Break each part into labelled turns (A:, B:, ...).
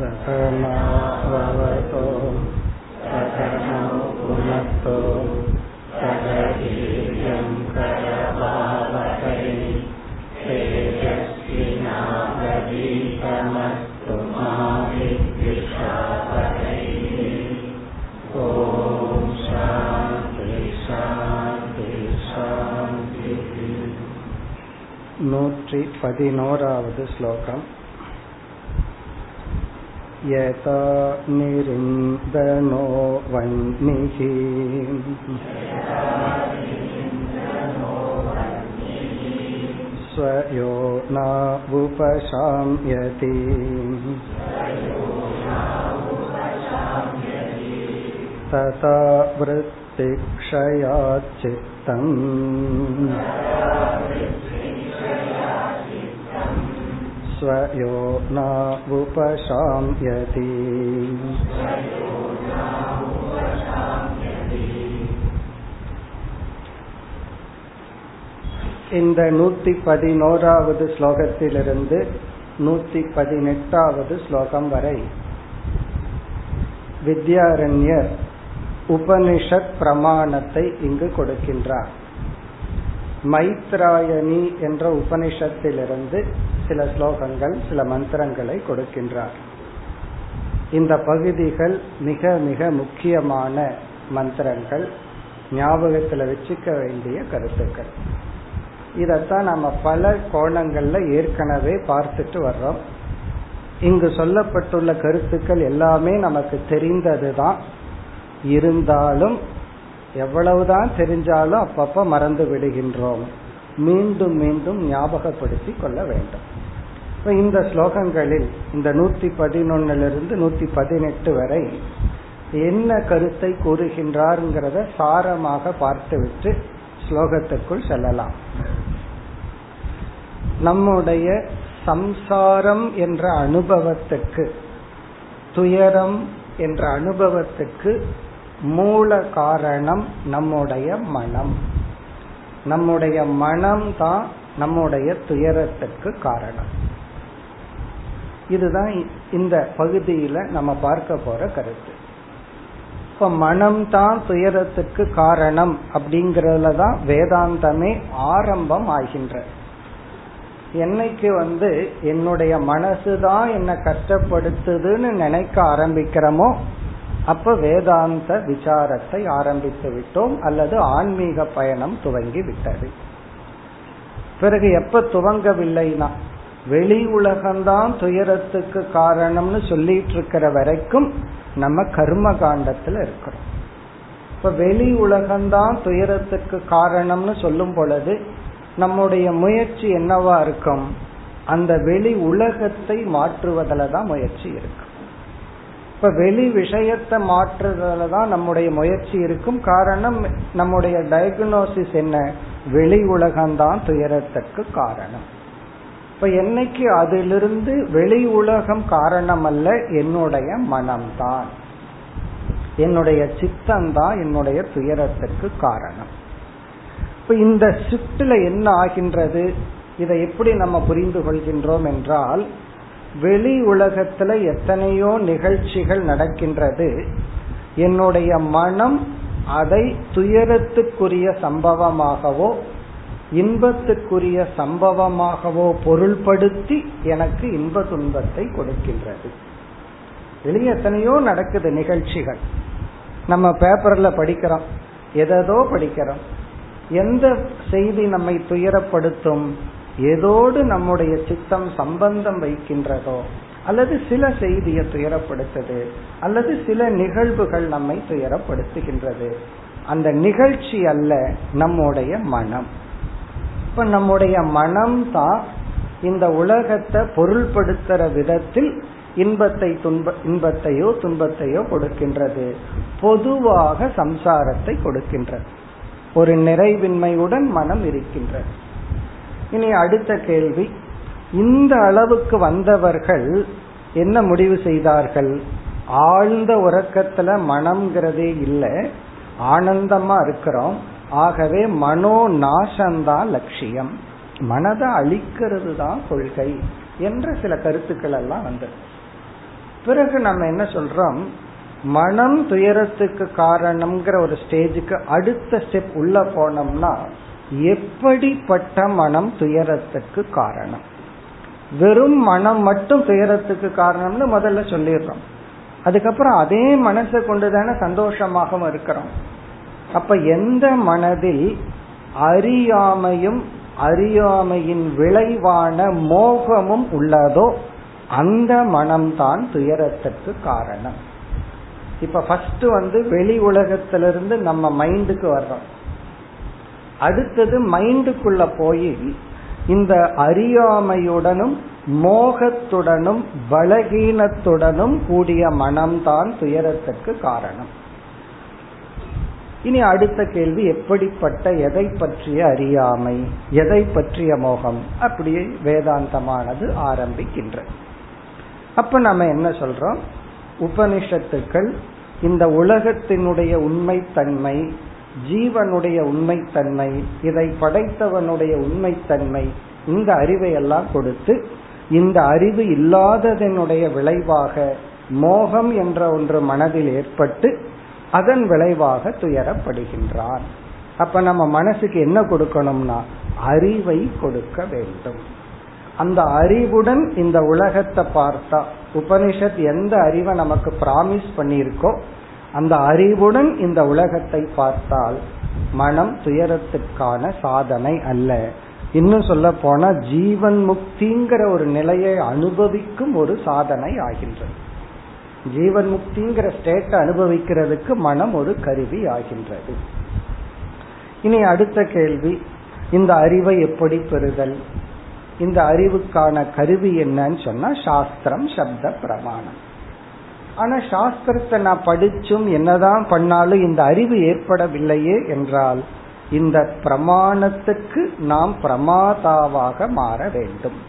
A: सकनाववतो सकनो पुनक्तो सकवीर्यं करवावहै तेजस्विनावदीतमस्तु मा विद्विषावहै ॐ शान्ति शान्ति शान्तिः நூற்றி பதினோராவது ஸ்லோகம் यथा निरिन्दनो वह्निः स्वयो नावुपशाम्यति तथा वृत्तिक्षयाच्चित्तम् स्वयो नावुपशाम्यति இந்த நூத்தி பதினோராவது ஸ்லோகத்திலிருந்து நூத்தி பதினெட்டாவது ஸ்லோகம் வரை வித்யாரண்யர் உபனிஷத் பிரமாணத்தை இங்கு கொடுக்கின்றார் மைத்ராயணி என்ற உபனிஷத்திலிருந்து சில ஸ்லோகங்கள் சில மந்திரங்களை கொடுக்கின்றார். இந்த பகுதிகள் மிக மிக முக்கியமான மந்திரங்கள் ஞாபகத்தில் வச்சுக்க வேண்டிய கருத்துக்கள். இதத்தான் நம்ம பல கோணங்கள்ல ஏற்கனவே பார்த்துட்டு வர்றோம். இங்கு சொல்லப்பட்டுள்ள கருத்துக்கள் எல்லாமே நமக்கு தெரிந்ததுதான். இருந்தாலும் எவ்வளவுதான் தெரிஞ்சாலும் அப்பப்ப மறந்து விடுகின்றோம். மீண்டும் மீண்டும் ஞாபகப்படுத்தி கொள்ள வேண்டும். இந்த ஸ்லோகங்களில் இந்த நூத்தி பதினொன்னிலிருந்து நூத்தி பதினெட்டு வரை என்ன கருத்தை கூறுகின்றார்ங்கிறத சாரமாக பார்த்துவிட்டு ஸ்லோகத்திற்குள் செல்லலாம். நம்முடைய சம்சாரம் என்ற அனுபவத்துக்கு துயரம் என்ற அனுபவத்துக்கு மூல காரணம் நம்முடைய மனம். நம்முடைய மனம் தான் நம்முடைய துயரத்துக்கு காரணம். இதுதான் இந்த பகுதியில நம்ம பார்க்க போற கருத்து. இப்ப மனம் தான் துயரத்துக்கு காரணம் அப்படிங்கறதுல தான் வேதாந்தமே ஆரம்பம் ஆகின்ற. என்னைக்கு வந்து என்னுடைய மனசுதான் என்ன கஷ்டப்படுத்துதுன்னு நினைக்க ஆரம்பிக்கிறோமோ அப்ப வேதாந்த விசாரத்தை ஆரம்பித்து விட்டோம் அல்லது ஆன்மீக பயணம் துவங்கி விட்டது. பிறகு எப்ப துவங்கவில்லைனா வெளி உலகம்தான் துயரத்துக்கு காரணம்னு சொல்லிட்டு இருக்கிற வரைக்கும் நம்ம கர்ம காண்டத்துல இருக்கிறோம். இப்ப வெளி உலகம்தான் துயரத்துக்கு காரணம்னு சொல்லும் பொழுது நம்முடைய முயற்சி என்னவா இருக்கும்? அந்த வெளி உலகத்தை மாற்றுவதில் தான் முயற்சி இருக்கும் இப்ப வெளி விஷயத்தை மாற்றுறதுல தான் நம்முடைய முயற்சி இருக்கும். காரணம் நம்முடைய டயக்னோசிஸ் என்ன? வெளி உலகம்தான் துயரத்துக்கு காரணம். இப்ப என்னைக்கு அதிலிருந்து வெளி உலகம் காரணம் அல்ல என்னுடைய மனம்தான். என்னுடைய சித்தம்தான் என்னுடைய துயரத்துக்கு காரணம். இப்ப இந்த ஷிப்ட்ல என்ன ஆகின்றது? இதை எப்படி நம்ம புரிந்து கொள்கின்றோம் என்றால் வெளி உலகத்துல எத்தனையோ நிகழ்ச்சிகள் நடக்கின்றது. என்னுடைய மனம் அதை துயரத்துக்குரிய சம்பவமாகவோ இன்பத்துக்குரிய சம்பவமாகவோ பொருள்படுத்தி எனக்கு இன்ப துன்பத்தை கொடுக்கின்றது. வெளியே எத்தனையோ நடக்குது நிகழ்ச்சிகள். நம்ம பேப்பர்ல படிக்கிறோம். எதோ படிக்கிறோம். எந்த செய்தி நம்மை துயரப்படுத்தும்? ஏதோடு நம்முடைய சித்தம் சம்பந்தம் வைக்கின்றதோ? அல்லது சில செய்தியை துயரப்படுத்துது? அல்லது சில நிகழ்வுகள் நம்மை துயரப்படுத்துகின்றது? அந்த நிகழ்ச்சி அல்ல நம்முடைய மனம். இப்ப நம்முடைய மனம் தான் இந்த உலகத்தை பொருள்படுத்துற விதத்தில் இன்பத்தை துன்ப இன்பத்தையோ துன்பத்தையோ கொடுக்கின்றது. பொதுவாக சம்சாரத்தை கொடுக்கின்றது. ஒரு நிறைவின்மையுடன் மனம் இருக்கின்றது. இனி அடுத்த கேள்வி. இந்த அளவுக்கு வந்தவர்கள் என்ன முடிவு செய்தார்கள்? ஆழ்ந்த உறக்கத்துல மனம்ங்கிறதே இல்லை. ஆனந்தமா இருக்கிறோம். ஆகவே மனோ நாசந்தான் லட்சியம். மனதை அழிக்கிறது தான் கொள்கை என்ற சில கருத்துக்கள் எல்லாம் வந்தது. பிறகு நம்ம என்ன சொல்றோம்? மனம் துயரத்துக்கு காரணம்ங்கிற ஒரு ஸ்டேஜுக்கு அடுத்த ஸ்டெப் உள்ள போனோம்னா எப்படிப்பட்ட மனம் துயரத்துக்கு காரணம்? வெறும் மனம் மட்டும் துயரத்துக்கு காரணம்னு முதல்ல சொல்லிடுறோம். அதுக்கப்புறம் அதே மனசை கொண்டுதானே சந்தோஷமாகவும் இருக்கிறோம். அப்ப எந்த மனதில் அறியாமையும் அறியாமையின் விளைவான மோகமும் உள்ளதோ அந்த மனம்தான் துயரத்துக்கு காரணம். இப்ப ஃபர்ஸ்ட் வந்து வெளி உலகத்திலிருந்து நம்ம மைண்டுக்கு வர்றோம். அடுத்தது மைண்டுக்குள்ள போய் இந்த அறியாமையுடனும் மோகத்துடனும் பலகீனத்துடனும் கூடிய மனம்தான் துயரத்துக்கு காரணம். இனி அடுத்த கேள்வி எப்படிப்பட்ட எதை பற்றிய அறியாமை எதை பற்றிய மோகம்? அப்படியே வேதாந்தமானது ஆரம்பிக்கின்றது அப்ப நம்ம என்ன சொல்றோம்? உபனிஷத்துக்கள் இந்த உலகத்தினுடைய உண்மைத்தன்மை ஜீவனுடைய உண்மைத்தன்மை இதை படைத்தவனுடைய உண்மைத்தன்மை இந்த அறிவை எல்லாம் கொடுத்து இந்த அறிவு இல்லாததனுடைய விளைவாக மோகம் என்ற ஒன்று மனதில் ஏற்பட்டு அதன் விளைவாக துயரப்படுகின்றான். அப்ப நம்ம மனசுக்கு என்ன கொடுக்கணும்னா அறிவை கொடுக்க வேண்டும். அந்த அறிவுடன் இந்த உலகத்தை பார்த்தா உபனிஷத் எந்த அறிவை நமக்கு பிராமிஸ் பண்ணியிருக்கோ அந்த அறிவுடன் இந்த உலகத்தை பார்த்தால் மனம் துயரத்துக்கான சாதனை அல்ல. இன்னும் சொல்ல போனா ஜீவன் முக்திங்கிற ஒரு நிலையை அனுபவிக்கும் ஒரு சாதனை ஆகின்றது. ஜீவன் முக்திங்கிற ஸ்டேட்டை அனுபவிக்கிறதுக்கு மனம் ஒரு கருவி ஆகின்றது. இனி அடுத்த கேள்வி இந்த அறிவை எப்படி பெறுதல்? இந்த அறிவுக்கான கருவி என்னன்னு சொன்னா சாஸ்திரம் சப்த பிரமாணம். ஆனா சாஸ்திரத்தை நான் படிச்சும் என்னதான் பண்ணாலும் இந்த அறிவு ஏற்படவில்லையே என்றால் இந்த பிரமாணத்துக்கு நாம் பிரமாதாவாக மாற வேண்டும்.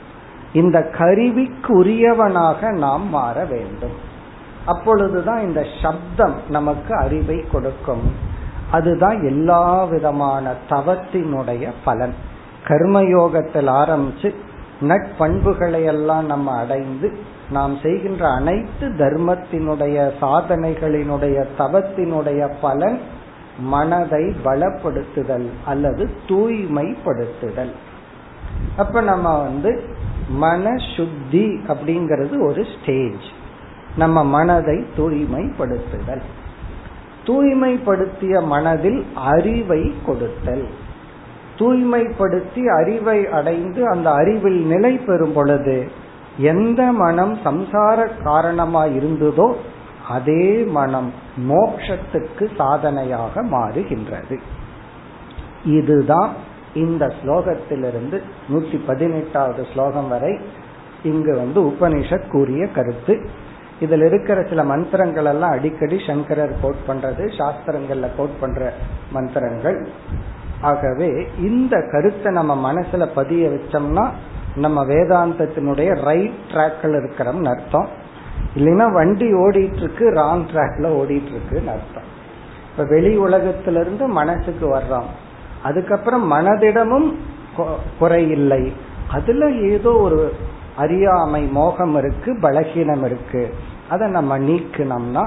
A: இந்த கருவிக்குரியவனாக நாம் மாற வேண்டும். அப்பொழுதுதான் இந்த சப்தம் நமக்கு அறிவை கொடுக்கும். அதுதான் எல்லா விதமான தவத்தினுடைய பலன். கர்மயோகத்தில் ஆரம்பிச்சு நட்பண்புகளை எல்லாம் நம்ம அடைந்து நாம் செய்கின்ற அனைத்து தர்மத்தினுடைய சாதனைகளினுடைய தவத்தினுடைய பலன் மனதை பலப்படுத்துதல் அல்லது தூய்மைப்படுத்துதல். அப்ப நம்ம வந்து மன சுத்தி அப்படிங்கிறது ஒரு ஸ்டேஜ் நம்ம மனதை தூய்மைப்படுத்துதல். தூய்மைப்படுத்திய மனதில் அறிவை கொடுத்தல். தூய்மைப்படுத்தி அறிவை அடைந்து அந்த அறிவில் நிலை பெறும் பொழுது எந்த மனம் சம்சார காரணமா இருந்ததோ அதே மனம் மோக்ஷத்துக்கு சாதனையாக மாறுகின்றது. இதுதான் இந்த ஸ்லோகத்திலிருந்து நூத்தி பதினெட்டாவது ஸ்லோகம் வரை இங்கு வந்து உபனிஷத் கூறிய கருத்து. இதுல இருக்கிற சில மந்திரங்கள் எல்லாம் அடிக்கடி சங்கரர் கோட் பண்றது சாஸ்திரங்கள்ல கோட் பண்ற மந்திரங்கள். ஆகவே இந்த கருத்தை நம்ம மனசுல பதிய வச்சோம்னா நம்ம வேதாந்தத்தினுடைய ரைட் ட்ராக்ல இருக்கிறோம்னு அர்த்தம். இல்லைன்னா வண்டி ஓடிட்டு இருக்கு ராங் ட்ராக்ல ஓடிட்டு இருக்குன்னு அர்த்தம். இப்ப வெளி உலகத்திலிருந்து மனசுக்கு வர்றோம். அதுக்கப்புறம் மனதிடமும் குறை இல்லை அதுல ஏதோ ஒரு அறியாமை மோகம் இருக்கு பலகீனம் இருக்கு. அதை நம்ம நீக்கினோம்னா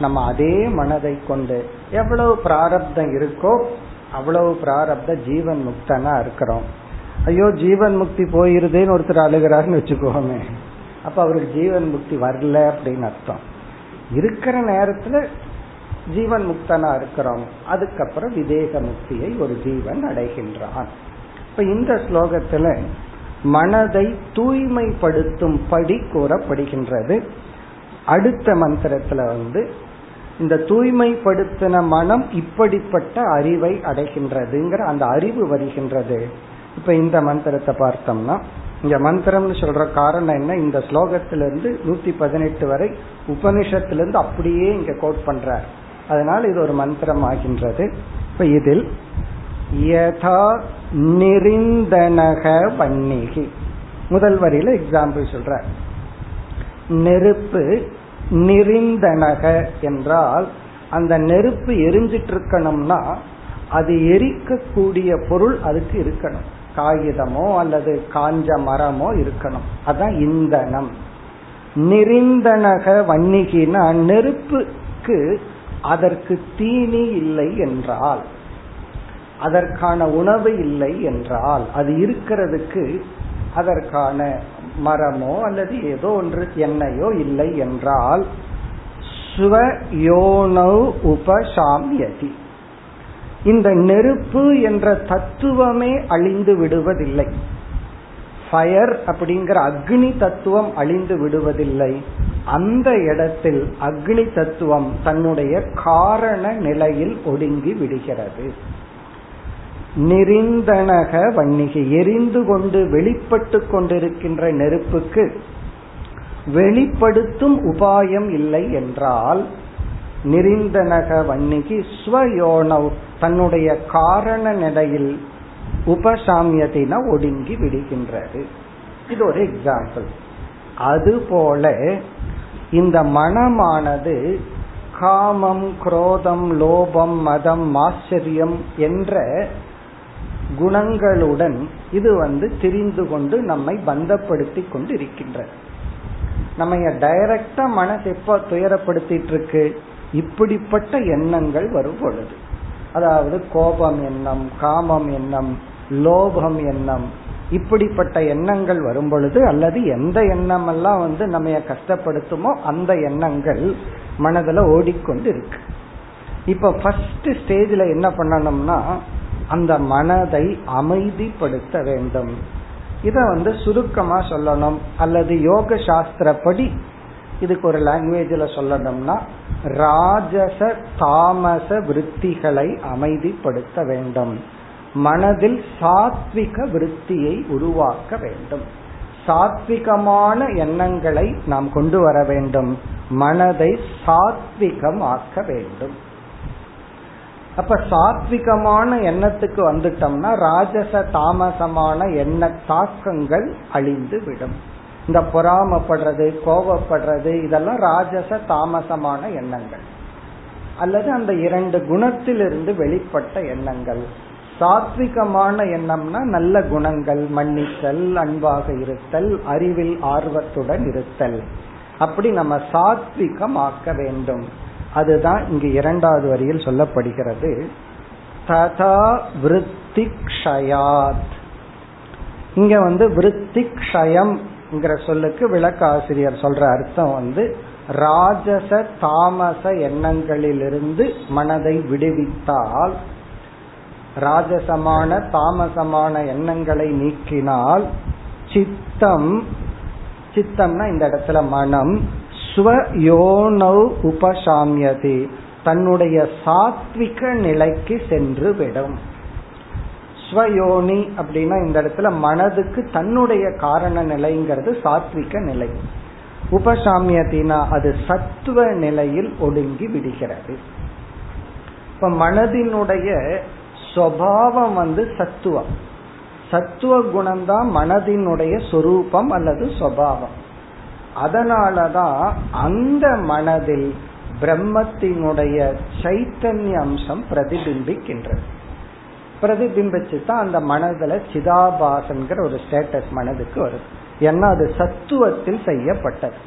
A: நம்ம அதே மனதை கொண்டு எவ்வளவு பிராரப்தம் இருக்கோ அவ்வளவு பிராரப்த ஜீவன் முக்தனா இருக்கிறோம். ஐயோ ஜீவன் முக்தி போயிருதேன்னு ஒருத்தர் அழுகிறாருன்னு வச்சுக்கோமே. அப்ப அவருக்கு ஜீவன் முக்தி வரல அப்படின்னு அர்த்தம். இருக்கிற நேரத்துல ஜீவன் முக்தனா இருக்கிறோம். அதுக்கப்புறம் விதேக முக்தியை ஒரு ஜீவன் அடைகின்றான். இப்ப இந்த ஸ்லோகத்துல மனதை தூய்மைப்படுத்தும் படி கூறப்படுகின்றது. அடுத்த மந்திரத்துல வந்து இந்த தூய்மைப்படுத்தின மனம் இப்படிப்பட்ட அறிவை அடைகின்றதுங்கிற அந்த அறிவு வருகின்றது. இப்ப இந்த மந்திரத்தை பார்த்தோம்னா இங்க மந்திரம்னு சொல்ற காரணம் என்ன? இந்த ஸ்லோகத்திலிருந்து நூத்தி பதினெட்டு வரை உபனிஷத்திலிருந்து அப்படியே இங்க கோட் பண்றார். அதனால இது ஒரு மந்திரம் ஆகின்றது. இப்ப இதில் யதா நிரிந்தனக வன்னிகி. முதல் வரியில எக்ஸாம்பிள் சொல்ற நெருப்பு நிரிந்தனக என்றால் அந்த நெருப்பு எரிஞ்சிட்டு இருக்கணும்னா அது எரிக்கக்கூடிய பொருள் அதுக்கு இருக்கணும். காகிதமோ அல்லது காஞ்ச மரமோ இருக்கணும். அதான் இந்தனம். நிரிந்தனக வன்னிகினா நெருப்புக்கு அதற்கு தீனி இல்லை என்றால் அதற்கான உணவு இல்லை என்றால் அது இருக்கிறதுக்கு அதற்கான மரமோ அல்லது ஏதோ ஒன்று எண்ணெயோ இல்லை என்றால் ஸ்வயோனவ் உபசாமியதி. இந்த நெருப்பு என்ற தத்துவமே அழிந்து விடுவதில்லை. ஃபயர் அப்படிங்கிற அக்னி தத்துவம் அழிந்து விடுவதில்லை. அந்த இடத்தில் அக்னி தத்துவம் தன்னுடைய காரண நிலையில் ஒடுங்கி விடுகிறது. நிரிந்தனக வன்னிகை எரிந்து கொண்டு வெளிப்பட்டு கொண்டிருக்கின்ற நெருப்புக்கு வெளிப்படுத்தும் உபாயம் இல்லை என்றால் நிரிந்தனக வன்னிகி ஸ்வயோனவ் தன்னுடைய காரண நிலையில் உபசாமியத்தின ஒடுங்கி விடுகின்றது. இது ஒரு எக்ஸாம்பிள் அதுபோல இந்த மனமானது காமம் குரோதம் லோபம் மதம் ஆச்சரியம் என்ற குணங்களுடன் இது வந்து திரிந்து கொண்டு நம்மை பந்தப்படுத்தி கொண்டு இருக்கின்றது நம்ம டைரக்டா மனசு எப்ப துயரப்படுத்திட்டு இருக்கு? இப்படிப்பட்ட எண்ணங்கள் வரும் பொழுது. அதாவது கோபம் எண்ணம் காமம் எண்ணம் லோபம் எண்ணம் இப்படிப்பட்ட எண்ணங்கள் வரும் பொழுது அல்லது எந்த எண்ணம் எல்லாம் வந்து நம்ம கஷ்டப்படுத்துமோ அந்த எண்ணங்கள் மனதுல ஓடிக்கொண்டு இருக்கு இப்ப ஃபர்ஸ்ட் ஸ்டேஜ்ல என்ன பண்ணணும்னா அந்த மனதை அமைதிப்படுத்த வேண்டும். இத வந்து சுருக்கமா சொல்லணும். அல்லது யோக சாஸ்திரப்படி இதுக்கு ஒரு லாங்குவேஜ்ல சொல்லணும்னா ராஜச தாமச விருத்திகளை அமைதிப்படுத்த வேண்டும். மனதில் சாத்விக விருத்தியை உருவாக்க வேண்டும். சாத்விகமான எண்ணங்களை நாம் கொண்டு வர வேண்டும். மனதை சாத்விகம் ஆக்க வேண்டும். அப்ப சாத்விகமான எண்ணத்துக்கு வந்துட்டோம்னா ராஜச தாமசமான எண்ண தாக்கங்கள் அழிந்து விடும். இந்த பொறாமப்படுறது கோபப்படுறது இதெல்லாம் ராஜச தாமசமான எண்ணங்கள். அல்லது அந்த இரண்டு குணத்திலிருந்து வெளிப்பட்ட எண்ணங்கள். சாத்விகமான எண்ணம்னா நல்ல குணங்கள் மன்னித்தல் அன்பாக இருத்தல் அறிவில் ஆர்வத்துடன் இருத்தல். அப்படி நம்ம சாத்விகமாக்க வேண்டும். அதுதான் இங்கு இரண்டாவது வரியில் சொல்லப்படுகிறது. ததா விருத்தி க்ஷயாத் இங்க வந்து விருத்தி க்ஷயம் சொல்லுக்கு விளக்க ஆசிரியர் சொல்ற அர்த்தம் வந்து ராஜச தாமச எண்ணங்களிலிருந்து மனதை விடுவித்தால் ராஜசமான தாமசமான எண்ணங்களை நீக்கினால் சித்தம் சித்தம்னா இந்த இடத்துல மனம் ஸ்வயோனௌ உபசாமியதி. தன்னுடைய சாத்விக நிலைக்கு சென்று விடும். ஸ்வயோனி அப்படின்னா இந்த இடத்துல மனதுக்கு தன்னுடைய காரண நிலைங்கிறது சாத்விக நிலை. உபசாமியத்தினா அது சத்துவ நிலையில் ஒடுங்கி விடுகிறது. இப்ப மனதினுடைய சுவாவம் வந்து சத்துவம். சத்துவ குணம்தான் மனதினுடைய சொரூபம் அல்லது சுவாவம். அதனாலதான் அந்த மனதில் பிரம்மத்தினுடைய சைத்தன்ய அம்சம் பிரதிபிம்பிக்கின்றது. பிரதிபிம்பிச்சு தான் அந்த மனதுல சிதாபாசன்கிற ஒரு ஸ்டேட்டஸ் மனதுக்கு வருது. ஏன்னா அது சத்துவத்தில் செய்யப்பட்டது.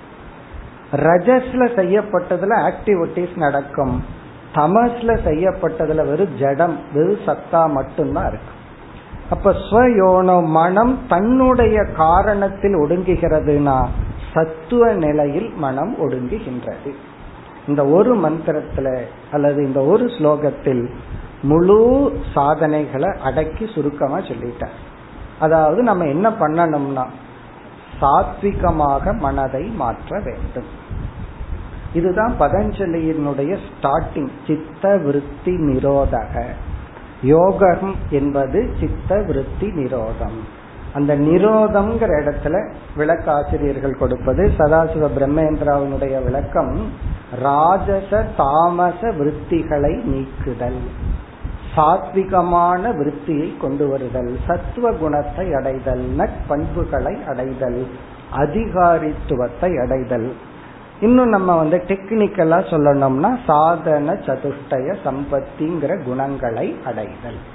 A: ரஜஸ்ல செய்யப்பட்டதுல ஆக்டிவிட்டிஸ் நடக்கும். தமஸ்ல செய்யப்பட்டதுல வெறும் ஜடம் வெறும் சத்தா மட்டும்தான் இருக்கும் அப்ப ஸ்வயோனோ மனம் தன்னுடைய காரணத்தில் ஒடுங்குகிறதுனா சத்துவ நிலையில் மனம் ஒடுங்குகின்றது. இந்த ஒரு மந்திரத்துல அல்லது இந்த ஒரு ஸ்லோகத்தில் முழு சாதனைகளை அடக்கி சுருக்கமா சொல்லிட்டார். அதாவது நம்ம என்ன பண்ணணும்னா சாத்விகமாக மனதை மாற்ற வேண்டும். இதுதான் பதஞ்சலியினுடைய ஸ்டார்டிங் சித்த விருத்தி நிரோதக. யோகம் என்பது சித்த விருத்தி நிரோதம். அந்த நிரோதம்ங்கிற இடத்துல விளக்க ஆசிரியர்கள் கொடுப்பது சதாசிவ பிரம்மேந்திராவினுடைய விளக்கம் ராஜச தாமச விருத்திகளை நீக்குதல். சாத்விகமான விருத்தியை கொண்டு வருதல். சத்துவ குணத்தை அடைதல். நட்பண்புகளை அடைதல். அதிகாரித்துவத்தை அடைதல். இன்னும் நம்ம வந்து டெக்னிக்கலா சொல்லணும்னா சாதன சதுஷ்டய சம்பத்திங்கிற குணங்களை அடைதல்.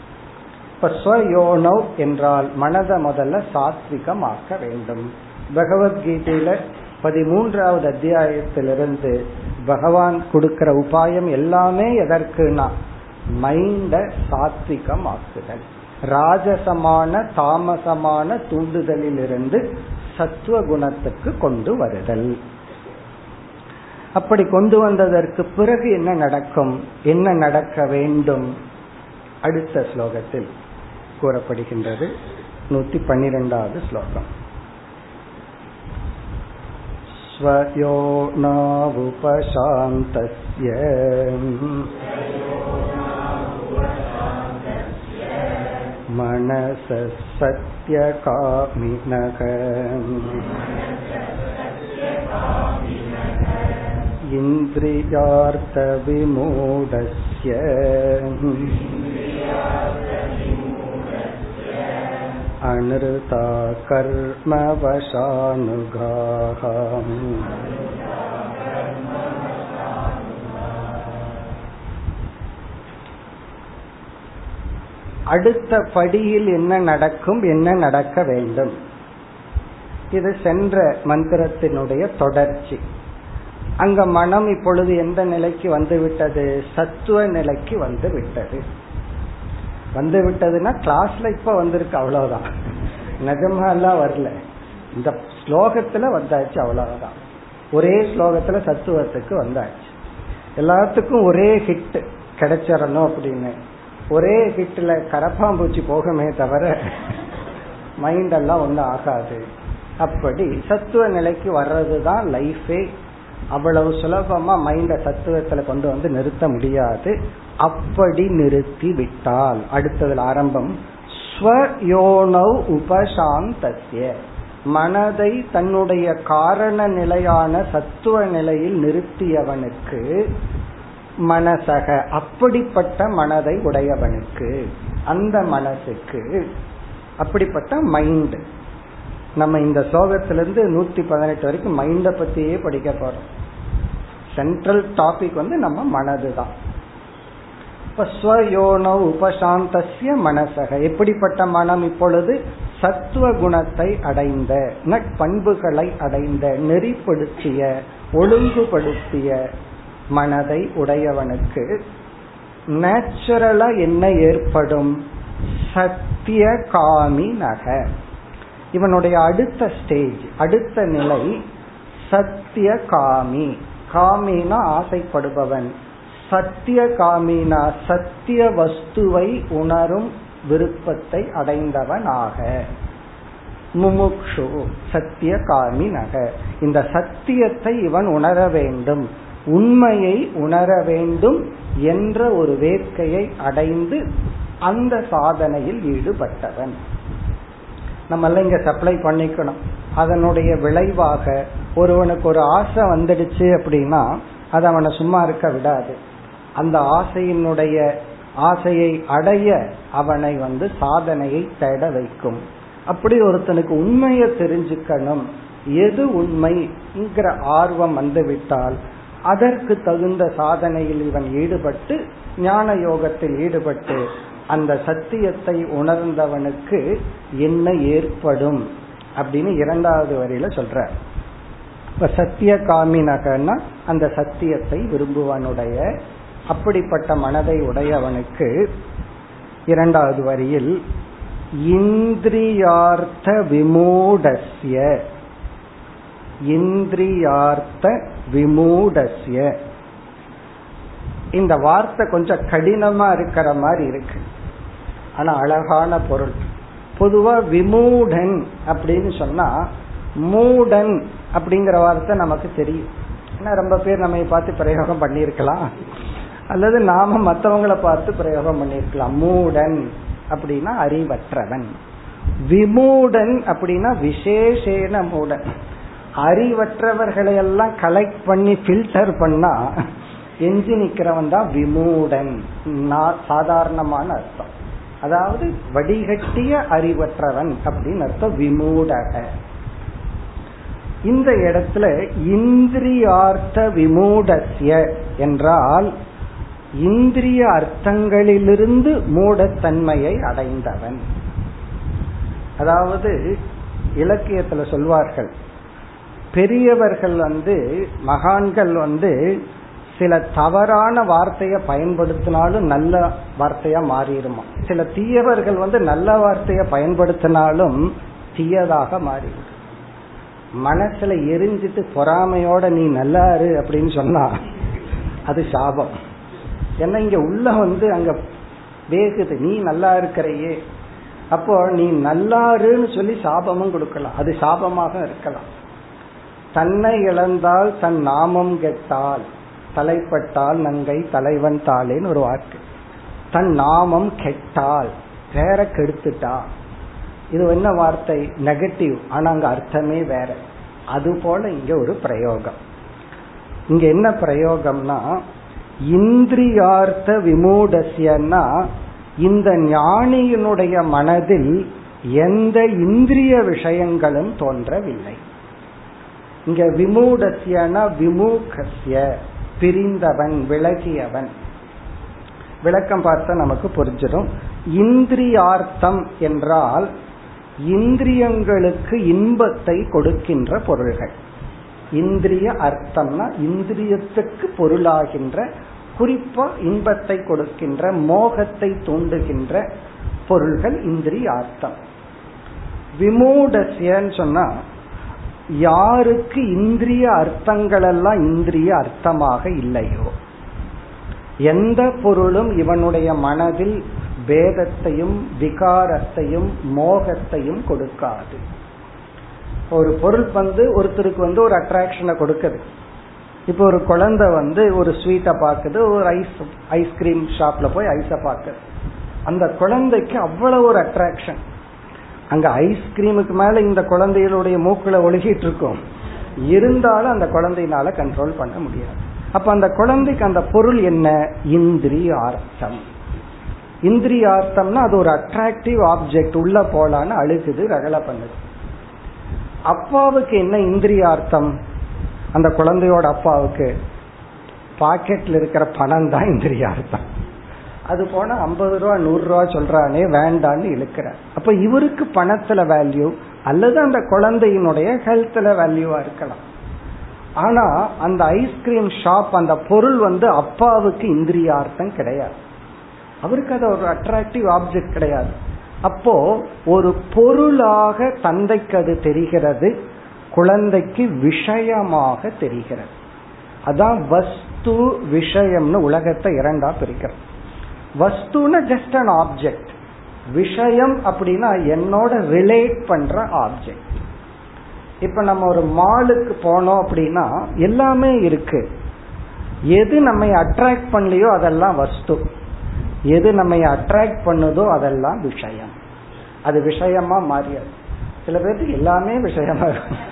A: இப்ப ஸ்வயோனவ் என்றால் மனதை முதல்ல சாத்விகமாக்க வேண்டும். பகவத்கீதையில பதிமூன்றாவது அத்தியாயத்திலிருந்து பகவான் கொடுக்கிற உபாயம் எல்லாமே எதற்குனா மைண்ட சாத்விகம் ஆக்குதல் ராஜசமான தாமசமான தூண்டுதலிலிருந்து சத்துவ குணத்துக்கு கொண்டு வருதல். அப்படி கொண்டு வந்ததற்கு பிறகு என்ன நடக்கும்? என்ன நடக்க வேண்டும்? அடுத்த ஸ்லோகத்தில். கூறப்படுகின்றது நூத்தி பன்னிரெண்டாவது ஸ்லோகம் स्वयो नावुपशान्तस्य मनसः सत्यकामिनः इन्द्रियार्थविमूढस्य अनृता कर्मवशानुगाः அடுத்த படியில் என்ன நடக்கும் என்ன நடக்க வேண்டும் இது சென்ற மந்திரத்தினுடைய தொடர்ச்சி அங்க மனம் இப்பொழுது எந்த நிலைக்கு வந்து விட்டது சத்துவ நிலைக்கு வந்து விட்டது வந்து விட்டதுன்னா கிளாஸ்ல இப்ப வந்திருக்கு அவ்வளவுதான். நிஜமா எல்லாம் வரல. இந்த ஸ்லோகத்துல வந்தாச்சு அவ்வளவுதான். ஒரே ஸ்லோகத்துல சத்துவத்துக்கு வந்தாச்சு. எல்லாத்துக்கும் ஒரே ஹிட் கிடைச்சிடணும் அப்படின்னு. ஒரே ஹிட்ல கரப்பாம்பூச்சி போகமே தவிர மைண்ட் எல்லாம் ஒன்றும் ஆகாது. அப்படி சத்துவ நிலைக்கு வர்றதுதான் லைஃபே அவ்வளவு சுலபமா மைண்ட சத்துவத்துல கொண்டு வந்து நிறுத்த முடியாது. அப்படி நிறுத்தி விட்டால் அடுத்ததுல ஆரம்பம் ஸ்வயோனவ் உபசாந்தசிய மனதை தன்னுடைய காரண நிலையான சத்துவ நிலையில் நிறுத்தியவனுக்கு மனசக அப்படிப்பட்ட மனதை உடையவனுக்கு அந்த மனசுக்கு அப்படிப்பட்ட மைண்ட் நம்ம இந்த ஸ்லோகத்திலிருந்து நூத்தி பதினெட்டு வரைக்கும் மைண்ட பத்தியே படிக்க போறோம். சென்ட்ரல் டாபிக் வந்து நம்ம மனது தான் இப்ப உபசாந்தசிய மனசக. எப்படிப்பட்ட மனம் இப்பொழுது? சத்துவ குணத்தை அடைந்த நட்பண்புகளை அடைந்த நெறிப்படுத்திய ஒழுங்குபடுத்திய மனதை உடையவனுக்கு நேச்சுரலா என்ன ஏற்படும்? சத்திய காமி நக. இவனுடைய அடுத்த ஸ்டேஜ் அடுத்த நிலை சத்திய காமி காமினா ஆசைப்படுபவன். சத்திய காமினா சத்திய வஸ்துவை உணரும் விருப்பத்தை அடைந்தவனாக. முமுக்ஷு சத்திய காமி நக. இந்த சத்தியத்தை இவன் உணர வேண்டும். உண்மையை உணர வேண்டும் என்ற ஒரு வேட்கையை அடைந்து அந்த சாதனையில் ஈடுபட்டவன். நம்ம எல்லாம் இங்க சப்ளை பண்ணிக்கணும். அதனுடைய விளைவாக ஒருவனுக்கு ஒரு ஆசை வந்துடுச்சு அப்படின்னா அது அவனை சும்மா இருக்க விடாது. அந்த ஆசையினுடைய ஆசையை அடைய அவனை வந்து சாதனையை தேட வைக்கும். அப்படி ஒருத்தனுக்கு உண்மையை தெரிஞ்சுக்கணும். எது உண்மைங்கிற ஆர்வம் வந்துவிட்டால் அதற்கு தகுந்த சாதனையில் இவன் ஈடுபட்டு ஞான யோகத்தில் ஈடுபட்டு அந்த சத்தியத்தை உணர்ந்தவனுக்கு என்ன ஏற்படும் அப்படின்னு இரண்டாவது வரியில சொல்ற. இப்ப சத்திய காமினகன்னா அந்த சத்தியத்தை விரும்புவனுடைய அப்படிப்பட்ட மனதை உடையவனுக்கு இரண்டாவது வரியில் இந்திரியார்த்த விமூடஸ்ய இந்திரியார்த்த விமூடஸ்ய. இந்த வார்த்தை கொஞ்சம் கடினமா இருக்கிற மாதிரி இருக்கு. ஆனா அழகான பொருள். பொதுவா விமூடன் அப்படின்னு சொன்னா மூடன் அப்படிங்கிற வார்த்தை நமக்கு தெரியும். ஏன்னா ரொம்ப பேர் நம்ம பார்த்து பிரயோகம் பண்ணியிருக்கலாம். அல்லது நாம மற்றவங்களை பார்த்து பிரயோகம் பண்ணியிருக்கலாம். மூடன் அப்படின்னா அறிவற்றவன். விமூடன் அப்படின்னா விசேஷேன மூடன். அறிவற்றவர்களை எல்லாம் கலெக்ட் பண்ணி ஃபில்டர் பண்ணா எஞ்சி நிக்கிறவன் தான் விமூடன். சாதாரணமான அர்த்தம். அதாவது வடிகட்டிய அறிவற்றவன் அப்படின்னு அர்த்தம் விமூடக. இந்த இடத்துல இந்திரியார்த்த விமூடசிய என்றால் இந்திரிய அர்த்தங்களிலிருந்து மூடத்தன்மையை அடைந்தவன். அதாவது இலக்கியத்துல சொல்வார்கள் பெரியவர்கள் வந்து மகான்கள் வந்து சில தவறான வார்த்தையை பயன்படுத்தினாலும் நல்ல வார்த்தையா மாறிடுமா? சில தீயவர்கள் வந்து நல்ல வார்த்தையை பயன்படுத்தினாலும் தீயதாக மாறிவிடும். மனசுல எரிஞ்சிட்டு பொறாமையோட நீ நல்லாரு அப்படின்னு சொன்னா அது சாபம். ஏன்னா இங்க உள்ள வந்து அங்க வேகுது. நீ நல்லா இருக்கிறையே. அப்போ நீ நல்லாருன்னு சொல்லி சாபமும் கொடுக்கலாம். அது சாபமாக இருக்கலாம். தன்னை இழந்தால் தன் நாமம் கெட்டால். தலைப்பட்டால் நங்கை தலைவன் தாளேன்னு ஒரு வாக்கு. தன் நாமம் கெட்டால் வேற கெடுத்துட்டா. இது என்ன வார்த்தை? நெகட்டிவ் ஆனா அங்க அர்த்தமே வேற. அது போல இங்க ஒரு பிரயோகம். இங்க என்ன பிரயோகம்னா இந்திரியார்த்த விமூடசியன்னா இந்த ஞானியினுடைய மனதில் எந்த இந்திரிய விஷயங்களும் தோன்றவில்லை. இங்க விமூடசியனா விமூகசிய. பிரிந்தவன் விலகியவன் விளக்கம் பார்த்தா நமக்கு புரிஞ்சிடும். இந்திரியார்த்தம் என்றால் இந்திரியங்களுக்கு இன்பத்தை கொடுக்கின்ற பொருள்கள். இந்திரிய அர்த்தம்னா இந்திரியத்துக்கு பொருளாகின்ற குறிப்பா இன்பத்தை கொடுக்கின்ற மோகத்தை தூண்டுகின்ற பொருள்கள் இந்திரியார்த்தம். விமூடசியன்னு சொன்னா யாருக்கு இந்திரிய அர்த்தங்கள் எல்லாம் இந்திரிய அர்த்தமாக இல்லையோ? எந்த பொருளும் இவனுடைய மனதில் பேதத்தையும் விகாரத்தையும் மோகத்தையும் கொடுக்காது. ஒரு பொருள் வந்து ஒருத்தருக்கு வந்து ஒரு அட்ராக்ஷனை கொடுக்குது. இப்போ ஒரு குழந்தை வந்து ஒரு ஸ்வீட்டை பார்க்குது ஒரு ஐஸ் ஐஸ்கிரீம் ஷாப்ல போய் ஐஸை பார்க்குது. அந்த குழந்தைக்கு அவ்வளவு ஒரு அட்ராக்ஷன் அங்க ஐஸ்கிரீமுக்கு மேல இந்த குழந்தைகளுடைய மூக்குல ஒழுகிட்டு இருக்கும். இருந்தாலும் அந்த குழந்தையினால கண்ட்ரோல் பண்ண முடியாது. அப்ப அந்த குழந்தைக்கு அந்த பொருள் என்ன? இந்திரியார்த்தம். இந்திரியார்த்தம்னா அது ஒரு அட்ராக்டிவ் ஆப்ஜெக்ட் உள்ள போலான்னு அழுகுது ரகல பண்ணுது. அப்பாவுக்கு என்ன இந்திரியார்த்தம்? அந்த குழந்தையோட அப்பாவுக்கு பாக்கெட்ல இருக்கிற பணம் தான் இந்திரியார்த்தம். அது போனா ஐம்பது ரூபா நூறு ரூபா சொல்றானே வேண்டான்னு இழுக்கிறார் அப்ப இவருக்கு பணத்துல வேல்யூ அல்லது அந்த குழந்தையினுடைய ஹெல்த்ல வேல்யூவா இருக்கலாம். ஆனா அந்த ஐஸ்கிரீம் ஷாப் அந்த பொருள் வந்து அப்பாவுக்கு இந்திரியார்த்தம் கிடையாது. அவருக்கு அது ஒரு அட்ராக்டிவ் ஆப்ஜெக்ட் கிடையாது. அப்போ ஒரு பொருளாக தந்தைக்கு அது தெரிகிறது குழந்தைக்கு விஷயமாக தெரிகிறது. அதான் வஸ்து விஷயம்னு உலகத்தை இரண்டா பிரிக்கிறோம். வஸ்துன ஜஸ்ட் அன் ஆப்ஜெக்ட் விஷயம் அப்படின்னா என்னோட ரிலேட் பண்ற ஆப்ஜெக்ட் இப்ப நம்ம ஒரு மாலுக்கு போனோம் அப்படின்னா எல்லாமே இருக்கு. எது நம்மை அட்ராக்ட் பண்ணலையோ அதெல்லாம் வஸ்து. எது நம்மை அட்ராக்ட் பண்ணுதோ அதெல்லாம் விஷயம். அது விஷயமா மாறியது. சில பேருக்கு எல்லாமே விஷயமா இருக்கும்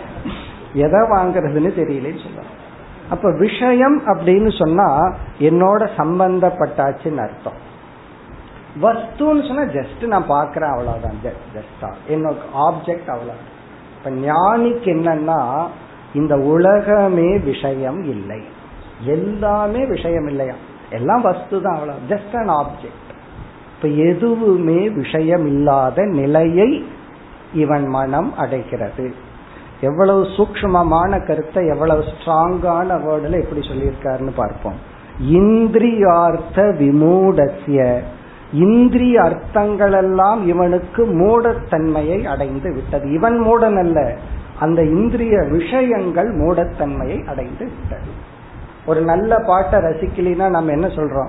A: எதை வாங்குறதுன்னு தெரியலன்னு சொல்லுவாங்க. அப்ப விஷயம் அப்படின்னு சொன்னா என்னோட சம்பந்தப்பட்டாச்சுன்னு அர்த்தம். வஸ்துன்னு சொன்னா ஜஸ்ட் நான் பாக்குறேன் அவ்வளவுதான். ஜஸ்டா என்னோட ஆப்ஜெக்ட் அவ்வளவு. இப்ப ஞானிக்கு என்னன்னா இந்த உலகமே விஷயம் இல்லை. எல்லாமே விஷயம் இல்லையா? எல்லாம் வஸ்து தான் அவ்வளவு. ஜஸ்ட் அன் ஆப்ஜெக்ட் இப்ப எதுவுமே விஷயம் இல்லாத நிலையை இவன் மனம் அடைகிறது. எவ்வளவு சூக்மமான கருத்தை எவ்வளவு ஸ்ட்ராங்கான வேர்டில் எப்படி சொல்லியிருக்காருன்னு பார்ப்போம். இந்திரியார்த்த விமூடசிய இந்திரிய அர்த்தங்கள் எல்லாம் இவனுக்கு மூடத்தன்மையை அடைந்து விட்டது. இவன் மூடன் அல்ல அந்த இந்திரிய விஷயங்கள் மூடத்தன்மையை அடைந்து விட்டது. ஒரு நல்ல பாட்டை ரசிக்கலினா நம்ம என்ன சொல்றோம்?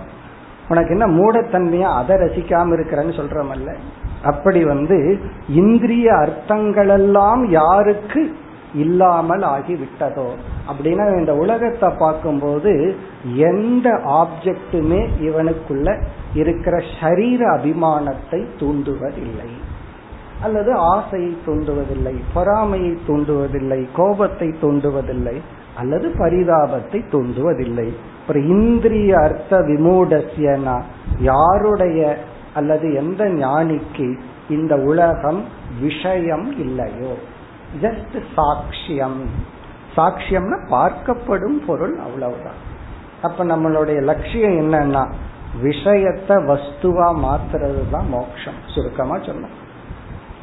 A: உனக்கு என்ன மூடத்தன்மையா? அதை ரசிக்காம இருக்கிறன்னு சொல்றோமல்ல. அப்படி வந்து இந்திரிய அர்த்தங்கள் எல்லாம் யாருக்கு இல்லாமல் ஆகிவிட்டதோ? அப்படின்னா இந்த உலகத்தை பார்க்கும்போது எந்த ஆப்ஜெக்டுமே இவனுக்குள்ள இருக்கிற சரீர அபிமானத்தை தூண்டுவதில்லை. அல்லது ஆசையை தூண்டுவதில்லை பொறாமையை தூண்டுவதில்லை கோபத்தை தூண்டுவதில்லை அல்லது பரிதாபத்தை தூண்டுவதில்லை. ஒரு இந்திரிய அர்த்த விமூடசியனா யாருடைய அல்லது எந்த ஞானிக்கு இந்த உலகம் விஷயம் இல்லையோ? ஜஸ்ட் சாட்சியம். சாட்சியம்னா பார்க்கப்படும் பொருள் அவ்வளவுதான். அப்ப நம்மளுடைய லட்சியம் என்னன்னா விஷயத்த வஸ்துவா மாத்துறது தான் மோட்சம். சுருக்கமா சொன்னோம்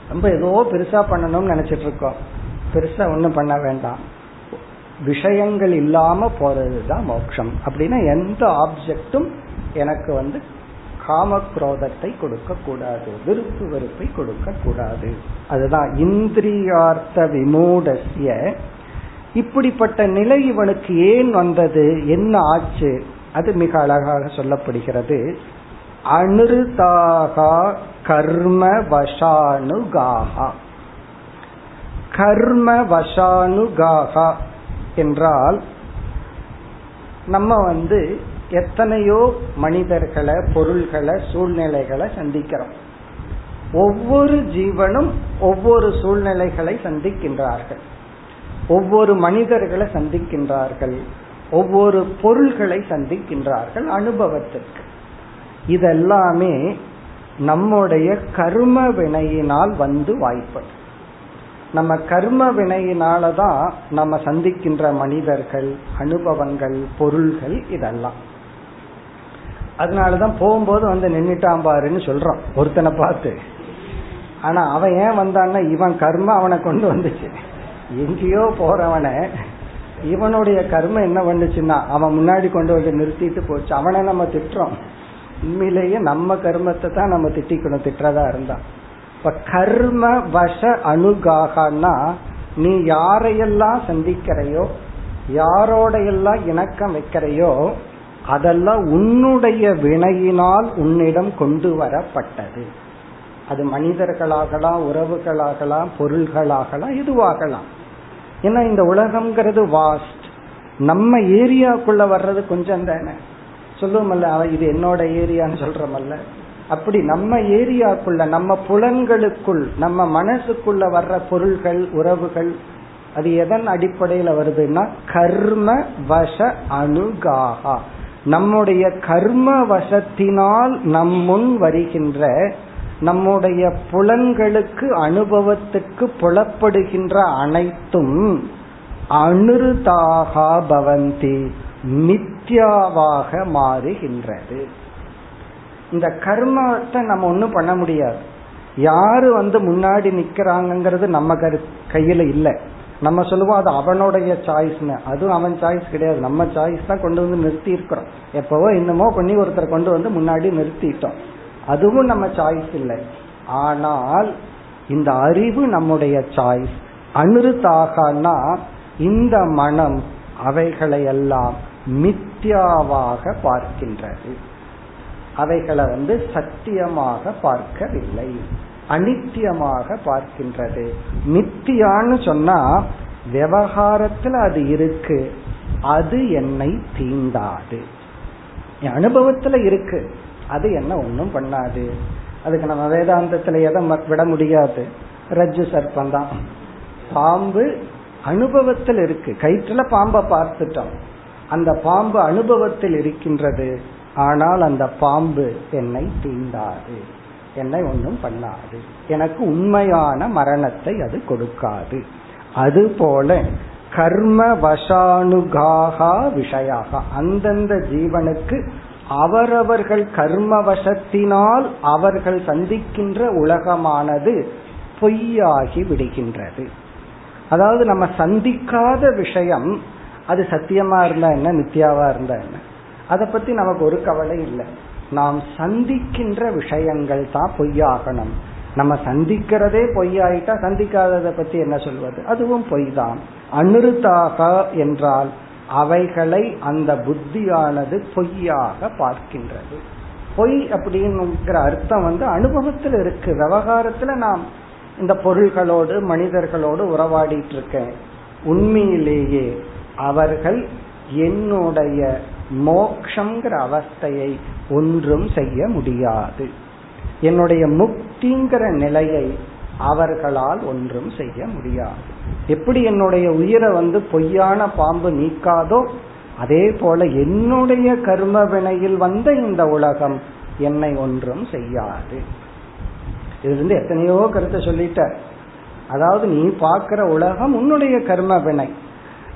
A: ரொம்ப ஏதோ பெருசா பண்ணணும்னு நினைச்சிட்டு இருக்கோம் பெருசா ஒன்றும் பண்ண வேண்டாம். விஷயங்கள் இல்லாம போறதுதான் மோட்சம். அப்படின்னா எந்த ஆப்ஜெக்டும் எனக்கு வந்து காம குரோதத்தை கொடுக்க கூடாது விருப்பு வெறுப்பை கொடுக்க கூடாது அதுதான் இந்திரியார்த்த விமூடசிய. இப்படிப்பட்ட நிலை இவனுக்கு ஏன் வந்தது? என்ன ஆச்சு? அது மிக அழகாக சொல்லப்படுகிறது. அனுருதாகா கர்ம வசானுகாகா கர்ம வசானுகாகா என்றால் நம்ம வந்து எத்தனையோ மனிதர்களை பொருள்களை சூழ்நிலைகளை சந்திக்கிறோம். ஒவ்வொரு ஜீவனும் ஒவ்வொரு சூழ்நிலைகளை சந்திக்கின்றார்கள். ஒவ்வொரு மனிதர்களை சந்திக்கின்றார்கள். ஒவ்வொரு பொருள்களை சந்திக்கின்றார்கள் அனுபவத்திற்கு. இதெல்லாமே நம்முடைய கர்ம வினையினால் வந்து வாய்ப்படும் நம்ம கர்ம வினையினாலதான் நம்ம சந்திக்கின்ற மனிதர்கள் அனுபவங்கள் பொருள்கள் இதெல்லாம். அதனாலதான் போகும்போது வந்து நின்றுட்டான் பாருன்னு சொல்றோம் ஒருத்தனை பார்த்து. ஆனா அவன் ஏன் வந்தான்னா இவன் கர்ம அவனை கொண்டு வந்துச்சு. எங்கேயோ போறவன இவனுடைய கர்மம் என்ன பண்ணுச்சுன்னா அவன் முன்னாடி கொண்டு வந்து நிறுத்திட்டு போச்சு. அவனை நம்ம திட்டுறோம். உண்மையிலேயே நம்ம கர்மத்தை தான் நம்ம திட்டிக்கணும் திட்டுறதா இருந்தான் இப்ப கர்ம வச அணுகாகனா நீ யாரையெல்லாம் சந்திக்கிறையோ யாரோட எல்லாம் இணக்கம் வைக்கிறையோ அதெல்லாம் உன்னுடைய வினையினால் உன்னிடம் கொண்டு வரப்பட்டது. அது மனிதர்களாகலாம் உறவுகளாகலாம் பொருள்களாகலாம் எதுவாகலாம். ஏன்னா இந்த உலகம்ங்கிறது வாஸ்ட் நம்ம ஏரியாக்குள்ள வர்றது கொஞ்சம் தானே. சொல்லுவோம்ல இது என்னோட ஏரியான்னு சொல்றமல்ல? அப்படி நம்ம ஏரியாக்குள்ள நம்ம புலன்களுக்குள் நம்ம மனசுக்குள்ள வர்ற பொருள்கள் உறவுகள் அது எதன் அடிப்படையில வருதுன்னா கர்ம வச அணுகாகா நம்முடைய கர்ம வசத்தினால் நம் முன் வருகின்ற நம்முடைய புலன்களுக்கு அனுபவத்துக்கு புலப்படுகின்ற அனைத்தும் அனுருதாகா பவந்தி மித்யாவாக மாறுகின்றது. இந்த கர்மத்தை நம்ம ஒன்றும் பண்ண முடியாது. யாரு வந்து முன்னாடி நிக்கிறாங்கிறது நம்ம கரு கையில இல்லை. நம்ம சொல்லுவோம் அது அவனுடைய சாய்ஸ்னு அதுவும் அவன் சாய்ஸ் கிடையாது. நம்ம சாய்ஸ் தான் கொண்டு வந்து நிறுத்தி இருக்கிறோம் எப்பவோ இன்னமோ பண்ணி ஒருத்தர் கொண்டு வந்து முன்னாடி நிறுத்திட்டோம். அதுவும் நம்ம சாய்ஸ் இல்லை. ஆனால் இந்த அறிவு நம்முடைய சாய்ஸ் அனுருத்தாகனா இந்த மனம் அவைகளையெல்லாம் மித்யாவாக பார்க்கின்றது. அவைகளை வந்து சத்தியமாக பார்க்கவில்லை. அனித்தியமாக பார்க்கின்றது. நித்தியான்னு சொன்னா விவகாரத்துல அது இருக்கு. அது என்னை தீண்டாது. அனுபவத்துல இருக்கு. அது என்ன ஒன்றும் பண்ணாது. அதுக்கு நம்ம வேதாந்தத்துல எதை விட முடியாது. ரஜ்ஜு சர்ப்பம் தான் பாம்பு அனுபவத்தில் இருக்கு. கயிற்றுல பாம்பை பார்த்துட்டோம். அந்த பாம்பு அனுபவத்தில் இருக்கின்றது. ஆனால் அந்த பாம்பு என்னை தீண்டாது. என்னை ஒன்றும் பண்ணாது. எனக்கு உண்மையான மரணத்தை அது கொடுக்காது. அதுபோல கர்ம வசானுகாகா விஷயாக. அந்தந்த ஜீவனுக்கு அவரவர்கள் கர்ம வசத்தினால் அவர்கள் சந்திக்கின்ற உலகமானது பொய்யாகி விடுகின்றது. அதாவது நம்ம சந்திக்காத விஷயம் அது சத்தியமா இருந்தா என்ன நித்யாவா இருந்தா என்ன? அதை பத்தி நமக்கு ஒரு கவலை இல்லை. நாம் சந்திக்கின்ற விஷயங்கள் தான் பொய்யாகணும். நம்ம சந்திக்கிறதே பொய்யாயிட்டா சந்திக்காததை பத்தி என்ன சொல்வது? அதுவும் பொய் தான் அனுருத்தாக என்றால் அவைகளை அந்த புத்தியானது பொய்யாக பார்க்கின்றது. பொய் அப்படிங்கிற அர்த்தம் வந்து அனுபவத்தில் இருக்கு. விவகாரத்துல நாம் இந்த பொருள்களோடு மனிதர்களோடு உறவாடிட்டு இருக்கேன். உண்மையிலேயே அவர்கள் என்னுடைய மோக்ஷங்கிற அவஸ்தையை ஒன்றும் செய்ய முடியாது. என்னுடைய முக்திங்கிற நிலையை அவர்களால் ஒன்றும் செய்ய முடியாது. எப்படி என்னுடைய உயிரை வந்து பொய்யான பாம்பு நீக்காதோ அதே போல என்னுடைய கர்ம வினையில் வந்த இந்த உலகம் என்னை ஒன்றும் செய்யாது. இதுல இருந்து எத்தனையோ கருத்தை சொல்லிட்ட. அதாவது நீ பார்க்கிற உலகம் உன்னுடைய கர்ம வினை.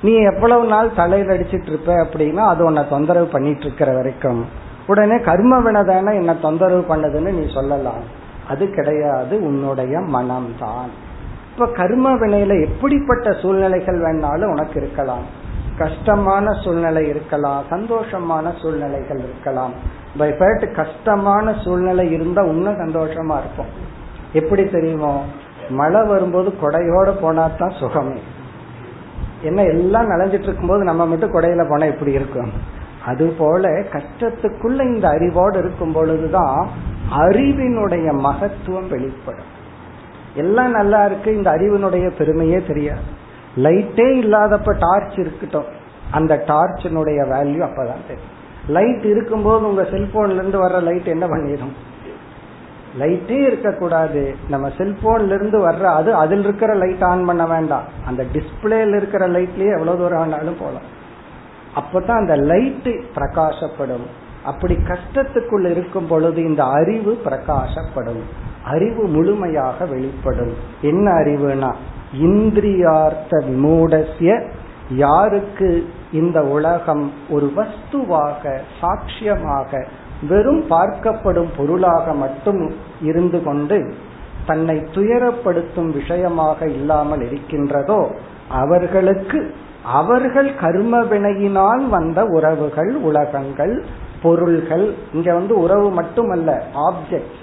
A: நீ எவ்வளவு நாள் தலையில் அடிச்சிட்டு இருப்ப அப்படின்னா அது உன்னை தொந்தரவு பண்ணிட்டு இருக்கிற வரைக்கும். உடனே கர்ம வினை தானே என்ன தொந்தரவு பண்ணதுன்னு நீ சொல்லலாம். அது கிடையாது உன்னுடைய மனம்தான். இப்ப கர்ம வினையில எப்படிப்பட்ட சூழ்நிலைகள் வேணாலும் உனக்கு இருக்கலாம். கஷ்டமான சூழ்நிலை இருக்கலாம் சந்தோஷமான சூழ்நிலைகள் இருக்கலாம். பை ஃபேட் கஷ்டமான சூழ்நிலை இருந்தா இன்னும் சந்தோஷமா இருக்கும். எப்படி தெரியுமோ? மழை வரும்போது கொடையோட போனா தான் சுகமே. என்ன எல்லாம் நனைஞ்சிட்டு இருக்கும்போது நம்ம மட்டும் கொடையில போனா இப்படி இருக்கும்? அது போல கஷ்டத்துக்குள்ள இந்த அறிவோடு இருக்கும் பொழுதுதான் அறிவினுடைய மகத்துவம் வெளிப்படும். எல்லாம் நல்லா இருக்கு இந்த அறிவினுடைய பெருமையே தெரியாது. லைட்டே இல்லாதப்ப டார்ச் இருக்கட்டும். அந்த டார்ச்சினுடைய வேல்யூ அப்பதான் தெரியும். லைட் இருக்கும்போது உங்க செல்போன்ல இருந்து வர்ற லைட் என்ன பண்ணிடும்? லைட்டே இருக்கக்கூடாது. நம்ம செல்போன்ல இருந்து வர்ற அது அதில் இருக்கிற லைட் ஆன் பண்ண வேண்டாம். அந்த டிஸ்பிளேல இருக்கிற லைட்லயே எவ்வளவு தூரம் ஆனாலும் போகலாம். அப்பதான் அந்த லைட் பிரகாசப்படும். அப்படி கஷ்டத்துக்குள் இருக்கும் பொழுது இந்த அறிவு பிரகாசப்படும். அறிவு முழுமையாக வெளிப்படும். என்ன அறிவுனா இந்திரியார்த்த விமூடசிய யாருக்கு இந்த உலகம் ஒரு வஸ்துவாக சாட்சியமாக வெறும் பார்க்கப்படும் பொருளாக மட்டும் இருந்து கொண்டு தன்னை துயரப்படுத்தும் விஷயமாக இல்லாமல் இருக்கின்றதோ அவர்களுக்கு அவர்கள் கர்ம வினையினால் வந்த உறவுகள் உலகங்கள் பொருள்கள் இங்க வந்து உறவு மட்டுமல்ல ஆப்ஜெக்ட்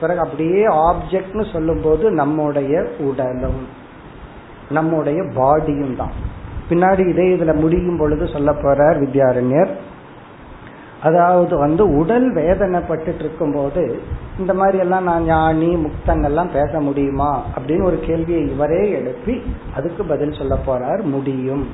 A: பிறகு அப்படியே ஆப்ஜெக்ட்னு சொல்லும் போது நம்முடைய உடலும் நம்முடைய பாடியும் தான். பின்னாடி இதே இதுல முடியும் பொழுது சொல்ல போறார் வித்யாரண்யர். அதாவது வந்து உடல் வேதனைப்பட்டு இருக்கும் போது இந்த மாதிரி எல்லாம் நான் ஞானி முக்தன் எல்லாம் பேச முடியுமா? அப்படின்னு ஒரு கேள்வியை இவரே எழுப்பி அதுக்கு பதில் சொல்ல போறார் முடியும்.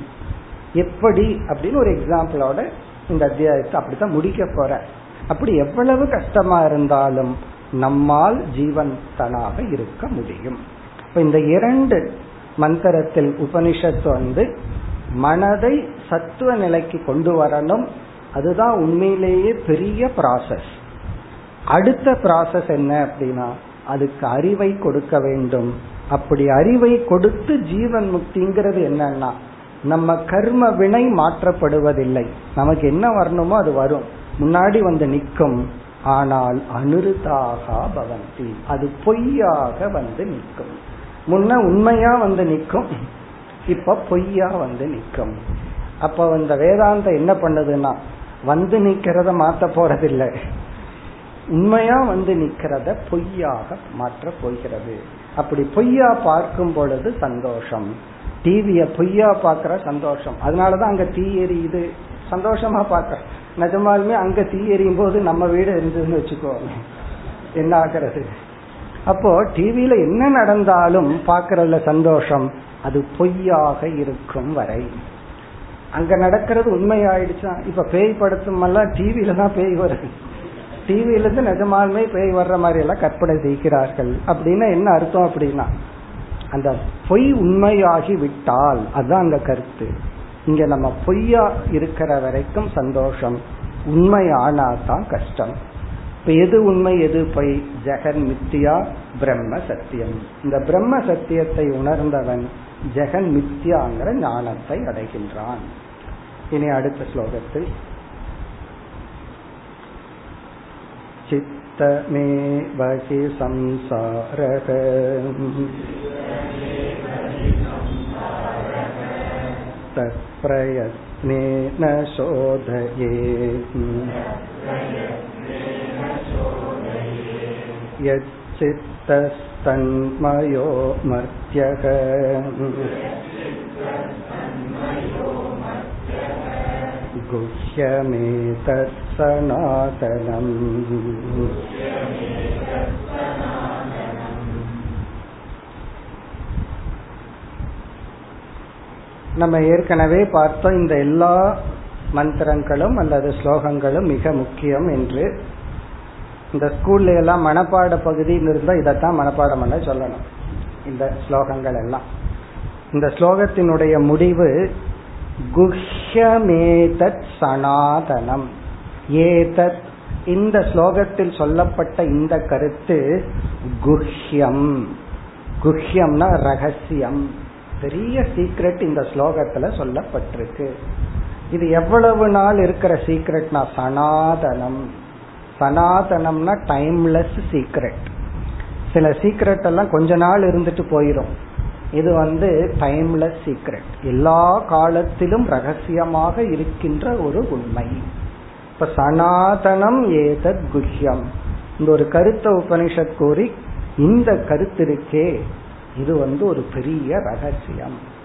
A: எப்படி? அப்படின்னு ஒரு எக்ஸாம்பிளோட இந்த அத்தியாயத்தை அப்படித்தான் முடிக்க போற அப்படி எவ்வளவு கஷ்டமா இருந்தாலும் நம்மால் ஜீவன்தனாக இருக்க முடியும். இப்ப இந்த இரண்டு மந்திரத்தில் உபனிஷத்து வந்து மனதை சத்துவ நிலைக்கு கொண்டு வரணும் அதுதான் உண்மையிலேயே பெரிய ப்ராசஸ் அடுத்த ப்ராசஸ் என்ன அப்படின்னா அதுக்கு அறிவை கொடுக்க வேண்டும். அப்படி அறிவை கொடுத்து ஜீவன் முக்திங்கிறது என்னன்னா நம்ம கர்ம வினை மாற்றப்படுவதில்லை. நமக்கு என்ன வரணுமோ அது வரும். முன்னாடி வந்து நிற்கும். ஆனால் அனுருதாக பவந்தி. அது பொய்யாக வந்து நிற்கும். முன்ன உண்மையா வந்து நிற்கும். இப்ப பொய்யா வந்து நிற்கும். அப்ப இந்த வேதாந்தம் என்ன பண்ணுதுன்னா வந்து நிக்கிறத மாத்த போறதில்லை. உண்மையா வந்து நிக்கிறத பொய்யாக மாற்ற போகிறது. அப்படி பொய்யா பார்க்கும் பொழுது சந்தோஷம். டிவிய பொய்யா பாக்குற சந்தோஷம். அதனாலதான் அங்க தீ எரியுது. சந்தோஷமா பாக்குற நிஜமாலுமே அங்க தீ எரியும் போது நம்ம வீடு இருந்ததுன்னு வச்சுக்கோங்க என்ன ஆகிறது? அப்போ டிவியில என்ன நடந்தாலும் பாக்குறதுல சந்தோஷம். அது பொய்யாக இருக்கும் வரை. அங்க நடக்கிறது உண்மையாயிடுச்சா இப்ப பேய் படுத்தும் எல்லாம் டிவியில தான் பேய் வருது. டிவியில இருந்து நிஜமாலுமே பேய் வர்ற மாதிரி எல்லாம் கற்பனை செய்கிறார்கள். அப்படின்னா என்ன அர்த்தம் அப்படின்னா அந்த பொய் உண்மையாகி விட்டால் அதுதான் அந்த கருத்து. இங்க நம்ம பொய்யா இருக்கிற வரைக்கும் சந்தோஷம். உண்மை ஆனா தான் கஷ்டம். இப்ப எது உண்மை எது பொய்? ஜெகன் மித்தியா பிரம்ம சத்தியம். இந்த பிரம்ம சத்தியத்தை உணர்ந்தவன் ஜெகன் மித்யாங்கிற ஞானத்தை அடைகின்றான். இனி அடுத்த ஸ்லோகத்தில் चित्तमेव हि संसारः तत्प्रयत्नेन शोधयेत् यच्चित्तस्तन्मयो मर्त्यः गुह्यमेतत् सनातनम् நம்ம ஏற்கனவே பார்த்தோம் இந்த எல்லா மந்திரங்களும் அல்லது ஸ்லோகங்களும் மிக முக்கியம் என்று இந்த ஸ்கூல்ல எல்லாம் மனப்பாட பகுதின்னு இருந்தா இதைத்தான் மனப்பாடம் பண்ண சொல்லணும் இந்த ஸ்லோகங்கள் எல்லாம் இந்த ஸ்லோகத்தினுடைய முடிவு குஹ்யமேதத் சனாதனம். ஏதத் இந்த ஸ்லோகத்தில் சொல்லப்பட்ட இந்த கருத்து குஹ்யம். குஹ்யம்னா ரகசியம். பெரிய சீக்ரெட் இந்த ஸ்லோகத்துல சொல்லப்பட்டிருக்கு. இது எவ்வளவு நாள் இருக்கிற சீக்ரெட்னா சனாதனம். சனாதனம்னா டைம்லெஸ் சீக்ரெட் சில சீக்ரெட் எல்லாம் கொஞ்ச நாள் இருந்துட்டு போயிடும் இது வந்து டைம்லெஸ் சீக்ரெட் எல்லா காலத்திலும் ரகசியமாக இருக்கின்ற ஒரு உண்மை. இப்ப சனாதனம் ஏதத் குஹ்யம். இந்த ஒரு கருத்த உபனிஷத் கூறி இந்த கருத்து இருக்கே இது வந்து ஒரு பெரிய ரகசியம்.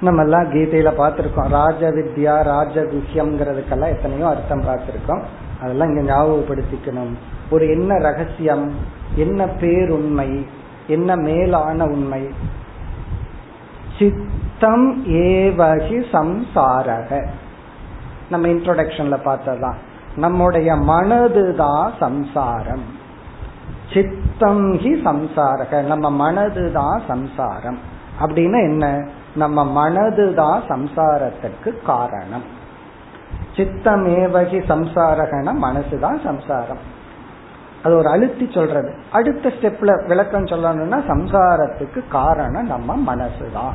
A: நம்ம எல்லாம் கீதையில பார்த்திருக்கோம். ராஜ வித்யா ராஜ குஹ்யம்ங்கிறதுக்கெல்லாம் எத்தனையோ அர்த்தம் பார்த்திருக்கோம். அதெல்லாம் இங்க ஞாபகப்படுத்திக்கணும். ஒரு என்ன ரகசியம்? என்ன பேருண்மை? என்ன மேலான உண்மை? சித்தம் ஏவகி சம்சாரக. நம்ம இன்ட்ரோடக்ஷன்ல பார்த்ததான் நம்முடைய மனதுதான் சம்சாரம். சித்தம் ஹி சம்சாரக. நம்ம மனதுதான் சம்சாரம். அப்படின்னா என்ன? நம்ம மனதுதான் சம்சாரத்துக்கு காரணம். சித்தமேவகி சம்சாரகன மனசுதான் சம்சாரம். அது ஒரு அழுத்தி சொல்றது. அடுத்த ஸ்டெப்ல விளக்கம் சொல்லணும்னா சம்சாரத்துக்கு காரணம் நம்ம மனசுதான்.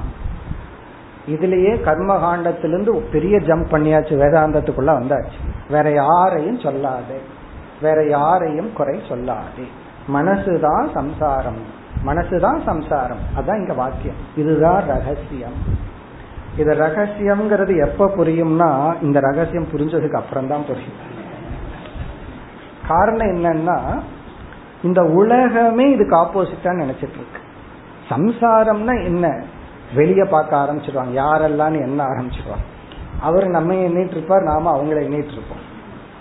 A: இதுலயே கர்ம காண்டத்திலிருந்து பெரிய ஜம்ப் பண்ணியாச்சு வேதாந்தத்துக்குள்ள வந்தாச்சு. வேற யாரையும் சொல்லாது. வேற யாரையும் குறை சொல்லாது. மனசுதான் சம்சாரம். மனசுதான் சம்சாரம். அதான் இங்க வாக்கியம். இதுதான் ரகசியம். இது ரகசியம்ங்கிறது எப்ப புரியும்னா இந்த ரகசியம் புரிஞ்சதுக்கு அப்புறம் தான் புரியும். காரணம் என்னன்னா இந்த உலகமே இதுக்கு ஆப்போசிட்டா நினைச்சிட்டு இருக்கு சம்சாரம்னா என்ன? வெளிய பார்க்க ஆரம்பிச்சிருவாங்க. யாரெல்லாம் என்ன ஆரம்பிச்சிருவாங்க? அவர் நம்ம எண்ணிட்டு இருப்பார் நாம அவங்கள எண்ணிட்டு இருப்போம்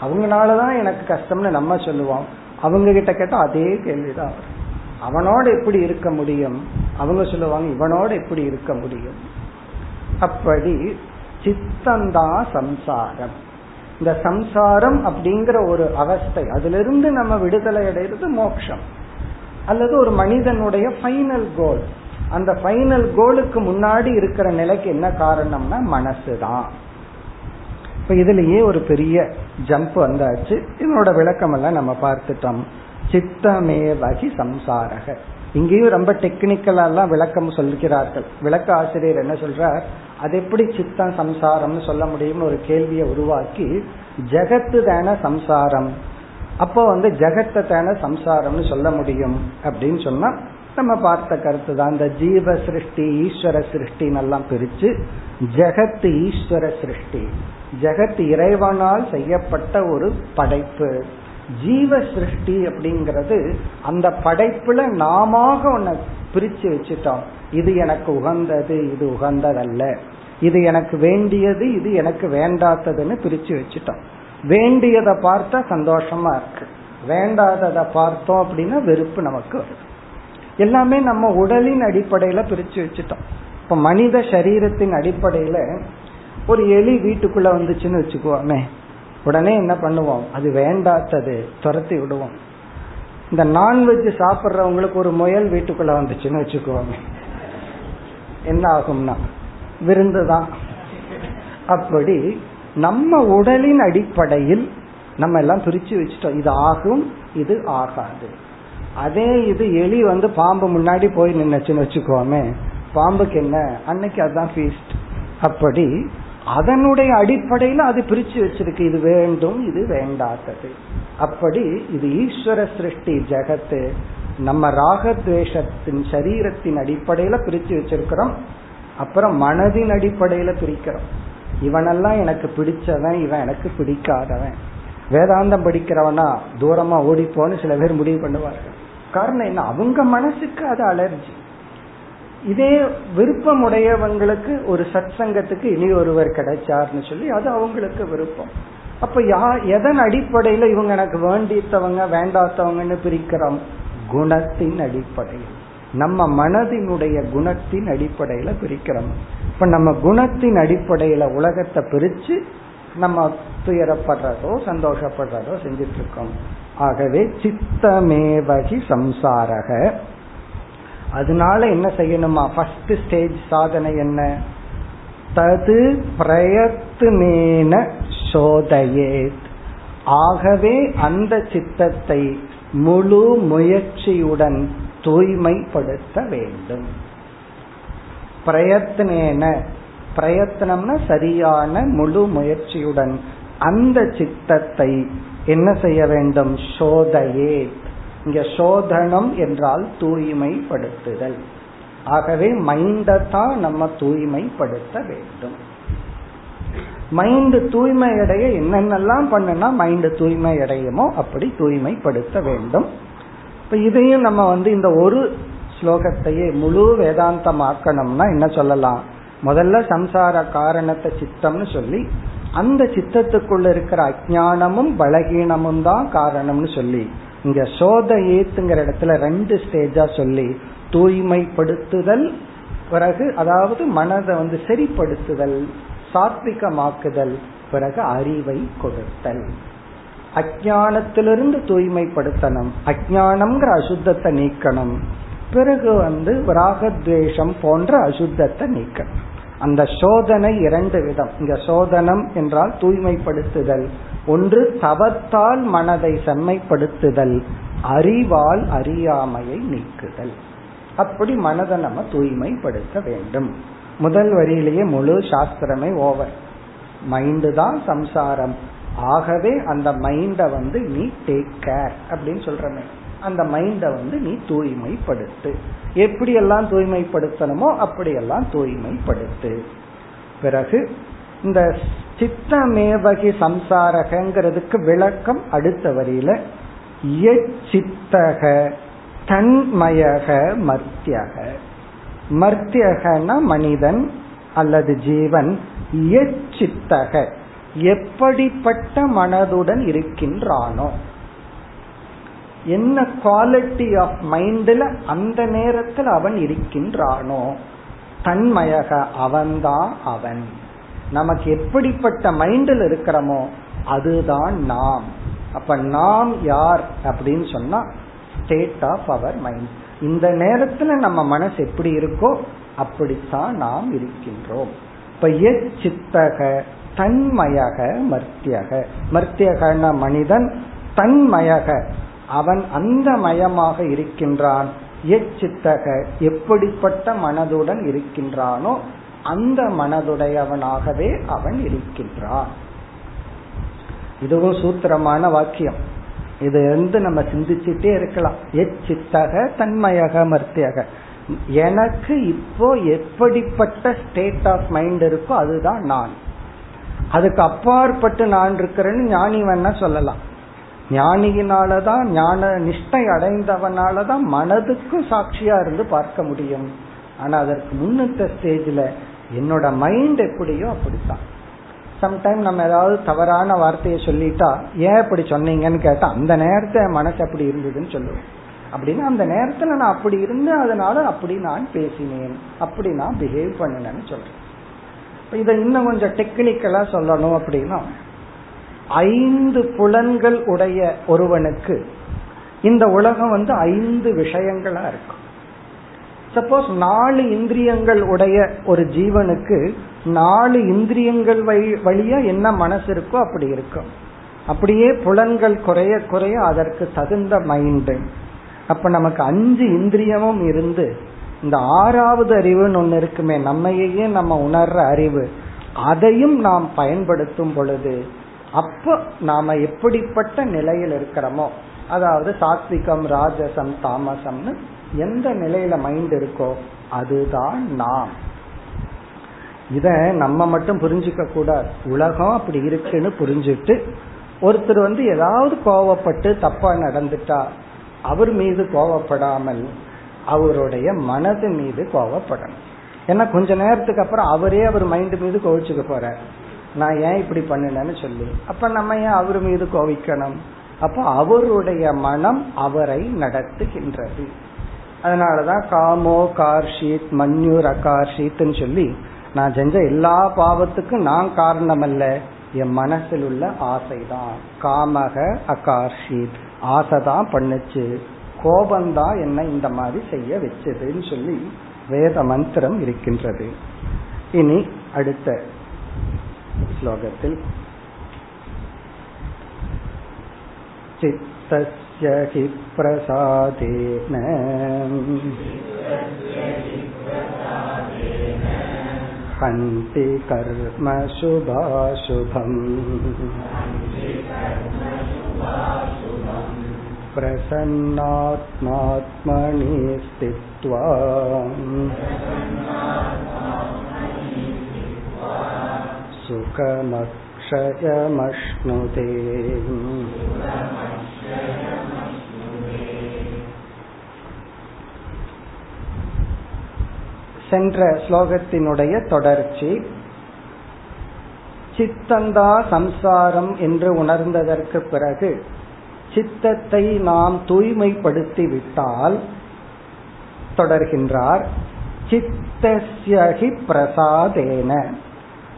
A: அவங்களாலதான் எனக்கு கஷ்டம்னு நம்ம சொல்லுவோம். அவங்க கிட்ட கேட்டா அதே கேள்விதான். வரும் அவனோட எப்படி இருக்க முடியும்? அவங்க சொல்லுவாங்க இவனோட எப்படி இருக்க முடியும்? அப்படி சித்தந்தான் சம்சாரம். இந்த சம்சாரம் அப்படிங்கிற ஒரு அவஸ்தை அதிலிருந்து நம்ம விடுதலை அடைகிறது மோட்சம். அல்லது ஒரு மனிதனுடைய ஃபைனல் கோல் அந்த ஃபைனல் கோலுக்கு முன்னாடி இருக்கிற நிலைக்கு என்ன காரணம்னா மனசு தான். இப்ப இதுலயே ஒரு பெரிய ஜம்ப் வந்தாச்சு. இதனோட விளக்கம் எல்லாம் நம்ம பார்த்துட்டோம். சித்தமே வகி சம்சாரக. இங்கேயும் ரொம்ப டெக்னிக்கலா எல்லாம் விளக்கம் சொல்கிறார்கள். விளக்க ஆசிரியர் என்ன சொல்றார்? அது எப்படி சித்தம் சம்சாரம்னு சொல்ல முடியும்னு ஒரு கேள்வியை உருவாக்கி ஜெகத்து தான சம்சாரம். அப்போ வந்து ஜெகத்தை தான சம்சாரம்னு சொல்ல முடியும் அப்படின்னு சொன்னா நம்ம பார்த்த கருத்து தான். இந்த ஜீவ சிருஷ்டி ஈஸ்வர சிருஷ்டின்னு எல்லாம் பிரிச்சு ஜெகத்து ஈஸ்வர சிருஷ்டி. ஜெகத் இறைவனால் செய்யப்பட்ட ஒரு படைப்பு. ஜீவ சிருஷ்டி அப்படிங்கிறது அந்த படைப்புல நாம ஒன்ன பிரிச்சு வச்சுட்டோம். இது எனக்கு உகந்தது இது உகந்ததல்ல. இது எனக்கு வேண்டியது இது எனக்கு வேண்டாததுன்னு பிரிச்சு வச்சுட்டோம். வேண்டியதை பார்த்தா சந்தோஷமா இருக்கு. வேண்டாததை பார்த்தோம் அப்படின்னா வெறுப்பு நமக்கு வருது. எல்லாமே நம்ம உடலின் அடிப்படையில பிரிச்சு வச்சுட்டோம். இப்ப மனித சரீரத்தின் அடிப்படையில ஒரு எலி வீட்டுக்குள்ள வந்துச்சுன்னு வச்சுக்குவோமே உடனே என்ன பண்ணுவோம்? அது வேண்டாத்தது துரத்தி விடுவோம். இந்த நான்வெஜ் சாப்பிட்றவங்களுக்கு ஒரு முயல் வீட்டுக்குள்ள வந்துச்சுன்னு வச்சுக்குவோங்க என்ன ஆகும்னா விருந்து தான். அப்படி நம்ம உடலின் அடிப்படையில் நம்ம எல்லாம் பிரிச்சு வச்சுட்டோம். இது ஆகும் இது ஆகாது. அதே இது எலி வந்து பாம்பு முன்னாடி போய் நின்னுச்சுன்னு வச்சுக்கோமே. பாம்புக்கு என்ன? அன்னைக்கு அதுதான் ஃபீஸ்ட் அப்படி அதனுடைய அடிப்படையில அது பிரிச்சு வச்சிருக்கு. இது வேண்டும் இது வேண்டாதது அப்படி இது ஈஸ்வர சிருஷ்டி ஜெகத்து நம்ம ராகத்வேஷத்தின் சரீரத்தின் அடிப்படையில பிரிச்சு வச்சிருக்கிறோம். அப்புறம் மனதின் அடிப்படையில பிரிக்கிறோம். இவனெல்லாம் எனக்கு பிடிச்சவன் இவன் எனக்கு பிடிக்காதவன். வேதாந்தம் படிக்கிறவனா தூரமா ஓடிப்போன்னு சில பேர் முடிவு பண்ணுவார்கள். காரணம் என்ன? அவங்க மனசுக்கு அது அலர்ஜி. இதே விருப்பம் உடையவங்களுக்கு ஒரு சத் சங்கத்துக்கு இனி ஒருவர் கிடைச்சார்னு சொல்லி அது அவங்களுக்கு விருப்பம். அப்ப யா எதன் அடிப்படையில இவங்க எனக்கு வேண்டித்தவங்க வேண்டாத்தவங்கன்னு பிரிக்கிறோம்? குணத்தின் அடிப்படையில். நம்ம மனதினுடைய குணத்தின் அடிப்படையில பிரிக்கிறோம். இப்ப நம்ம குணத்தின் அடிப்படையில உலகத்தை பிரிச்சு நம்ம துயரப்படுறதோ சந்தோஷப்படுறதோ செஞ்சிட்டு இருக்கோம் ஆகவே சித்தமேவகி சம்சாரக. அதனால என்ன செய்யணுமா? ஃபர்ஸ்ட் ஸ்டேஜ் சாதனை என்ன? தது பிரயத்னேன சோதையே ஆகவே அந்த சித்தத்தை முழு முயற்சியுடன் தூய்மைப்படுத்த வேண்டும். பிரயத்னேன பிரயத்தனம்னா சரியான முழு முயற்சியுடன் அந்த சித்தத்தை என்ன செய்ய வேண்டும்? சோதையே இங்க சோதனம் என்றால் தூய்மைப்படுத்துதல். ஆகவே மைண்டை தான் நம்ம தூய்மைப்படுத்த வேண்டும். மைண்ட் தூய்மை அடைய என்னென்னலாம் பண்ணனா மைண்ட் தூய்மை அடையுமோ அப்படி தூய்மைப்படுத்த வேண்டும். இப்ப இதையும் நம்ம வந்து இந்த ஒரு ஸ்லோகத்தையே முழு வேதாந்தமாக்கணும்னா என்ன சொல்லலாம்? முதல்ல சம்சார காரணத்தை சித்தம்னு சொல்லி அந்த சித்தத்துக்குள்ள இருக்கிற அஜானமும் பலகீனமும் தான் காரணம்னு சொல்லி இங்க சோத ஏத்துங்கிற இடத்துல ரெண்டு ஸ்டேஜா சொல்லி தூய்மைப்படுத்துதல் பிறகு அதாவது மனதை வந்து சரிப்படுத்துதல் சாத்விகமாக்குதல் பிறகு அறிவை கொடுத்தல். அஜானத்திலிருந்து தூய்மைப்படுத்தணும். அஜானம்ங்கிற அசுத்தத்தை நீக்கணும். பிறகு வந்து ராகத்வேஷம் போன்ற அசுத்தத்தை நீக்கணும். அந்த சோதனை இரண்டு விதம். இங்க சோதனம் என்றால் தூய்மைப்படுத்துதல் ஒன்று தவத்தால் மனதை செம்மைப்படுத்துதல் அறிவால் அறியாமையை நீக்குதல். அப்படி மனதை நம்ம தூய்மைப்படுத்த வேண்டும். முதல் வரியிலேயே முழு சாஸ்திரமே ஓவர் மைண்டு தான் சம்சாரம். ஆகவே அந்த மைண்டை வந்து நீ டேக் கேர் அப்படின்னு சொல்றமே. அந்த மைண்டை வந்து நீ தூய்மைப்படுத்து. எப்படியெல்லாம் தூய்மைப்படுத்தணுமோ அப்படியெல்லாம் தூய்மைப்படுத்து. பிறகு இந்த சித்தமேவகி சம்சாரகங்கிறதுக்கு விளக்கம் அடுத்த வரியில சித்தக தன்மயக மர்த்தியக. மர்த்தியகன மனிதன் அல்லது ஜீவன் சித்தக. எப்படிப்பட்ட மனதுடன் இருக்கின்றானோ என்ன குவாலிட்டி ஆஃப் மைண்ட்ல அந்த நேரத்தில் அவன் இருக்கின்றானோ தன்மயக அவன்தான் அவன். நமக்கு எப்படிப்பட்ட மைண்டில் இருக்கிறோமோ அதுதான் நாம். அப்ப நாம் யார் அப்படின்னு சொன்னா ஸ்டேட் ஆஃப் அவர் மைண்ட் இந்த நேரத்துல நம்ம மனசு எப்படி இருக்கோ அப்படித்தான் நாம் இருக்கின்றோம். இப்ப சித்தக தன்மயக மர்த்தியக. மர்த்தியகன மனிதன் தன்மயக. அவன் அந்த மயமாக இருக்கின்றான். எச்சித்தக எப்படிப்பட்ட மனதுடன் இருக்கின்றானோ அந்த மனதுடையவனாகவே அவன் இருக்கின்றான். இதுவும் சூத்திரமான வாக்கியம். இது வந்து நம்ம சிந்திச்சுட்டே இருக்கலாம். எச்சித்தக தன்மையக மர்த்தியக. எனக்கு இப்போ எப்படிப்பட்ட ஸ்டேட் ஆஃப் மைண்ட் இருக்கோ அதுதான் நான். அதுக்கு அப்பாற்பட்டு நான் இருக்கிறேன்னு ஞானி வேணா சொல்லலாம். ஞானியினாலதான் ஞான நிஷ்டை அடைந்தவனாலதான் மனதுக்கும் சாட்சியா இருந்து பார்க்க முடியும். ஆனா அதற்கு முன்னத்த ஸ்டேஜ்ல என்னோட மைண்ட் எப்படியோ அப்படித்தான். சம்டைம் நம்ம ஏதாவது தவறான வார்த்தையை சொல்லிட்டா ஏன் இப்படி சொன்னீங்கன்னு கேட்டா அந்த நேரத்தை மனசு அப்படி இருந்ததுன்னு சொல்லுவோம். அப்படின்னா அந்த நேரத்துல நான் அப்படி இருந்தேன் அதனால அப்படி நான் பேசினேன் அப்படி நான் பிஹேவ் பண்ணினேன்னு சொல்றேன். இதை இன்னும் கொஞ்சம் டெக்னிக்கலா சொல்லணும் அப்படின்னா ஐந்து புலன்கள் உடைய ஒருவனுக்கு இந்த உலகம் வந்து ஐந்து விஷயங்களா இருக்கும். சப்போஸ் நாலு இந்திரியங்கள் உடைய ஒரு ஜீவனுக்கு நாலு இந்திரியங்கள் வழியா என்ன மனசு இருக்கோ அப்படி இருக்கும். அப்படியே புலன்கள் குறைய குறைய அதற்கு தகுந்த மைண்டு அப்ப நமக்கு அஞ்சு இந்திரியமும் இருந்து இந்த ஆறாவது அறிவுன்னு ஒன்று இருக்குமே நம்மையே நம்ம உணர்ற அறிவு அதையும் நாம் பயன்படுத்தும் பொழுது அப்ப நாம எப்படிப்பட்ட நிலையில் இருக்கிறோமோ அதாவது சாத்விகம் ராஜசம் தாமசம்னு எந்த நிலையில மைண்ட் இருக்கோ அதுதான் நாம். இத நம்ம மட்டும் புரிஞ்சுக்க கூடாது. உலகம் அப்படி இருக்குன்னு புரிஞ்சுட்டு ஒருத்தர் வந்து ஏதாவது கோவப்பட்டு தப்பா நடந்துட்டா அவர் மீது கோவப்படாமல் அவருடைய மனது மீது கோவப்படணும். ஏன்னா கொஞ்ச நேரத்துக்கு அப்புறம் அவரே அவர் மைண்ட் மீது கோவிச்சுக்க போற நான் ஏன் இப்படி பண்ணினேன்னு சொல்லி. அப்ப நம்ம ஏன் அவர் மீது கோவிக்கணும்? அப்ப அவருடைய மனம் அவரை நடத்துகின்றது. அதனாலதான் காமோ கார்ஷீத் மன்யூர் அகார்ஷீத்னு சொல்லி நான் செஞ்ச எல்லா பாவத்துக்கும் நான் காரணம் அல்ல என் மனசில் உள்ள ஆசைதான். காமக அகார்ஷீத். ஆசைதான் பண்ணுச்சு. கோபந்தான் என்ன இந்த மாதிரி செய்ய வச்சதுன்னு சொல்லி வேத மந்திரம் இருக்கின்றது. இனி அடுத்த ஸ்லோகத்தில். चित्तस्य हि प्रसादेन। हन्ति कर्म शुभाशुभम्। प्रसन्नात्मात्मनि स्थित्वा। सुखमक्षयमश्नुते। சென்ற ஸ்லோகத்தினுடைய தொடர்ச்சி. சித்தந்தா சம்சாரம் என்று உணர்ந்ததற்கு பிறகு சித்தத்தை நாம் தூய்மைப்படுத்தி விட்டால் தொடர்கின்றார் சித்தஸ்யகி பிரசாதேன.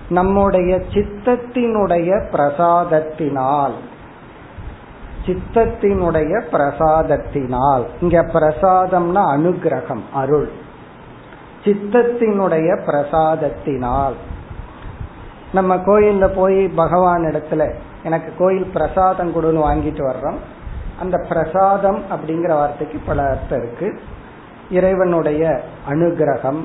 A: நம்முடைய சித்தத்தினுடைய பிரசாதத்தினால் சித்தத்தினுடைய பிரசாதத்தினால் இங்க பிரசாதம்னா அனுகிரகம் அருள். சித்தத்தினுடைய பிரசாதத்தினால். நம்ம கோயில்ல போய் பகவான் இடத்துல எனக்கு கோயில் பிரசாதம் கொடுன்னு வாங்கிட்டு வர்றோம். அந்த பிரசாதம் அப்படிங்கிற வார்த்தைக்கு பல அர்த்தம் இருக்கு. இறைவனுடைய அனுகிரகம்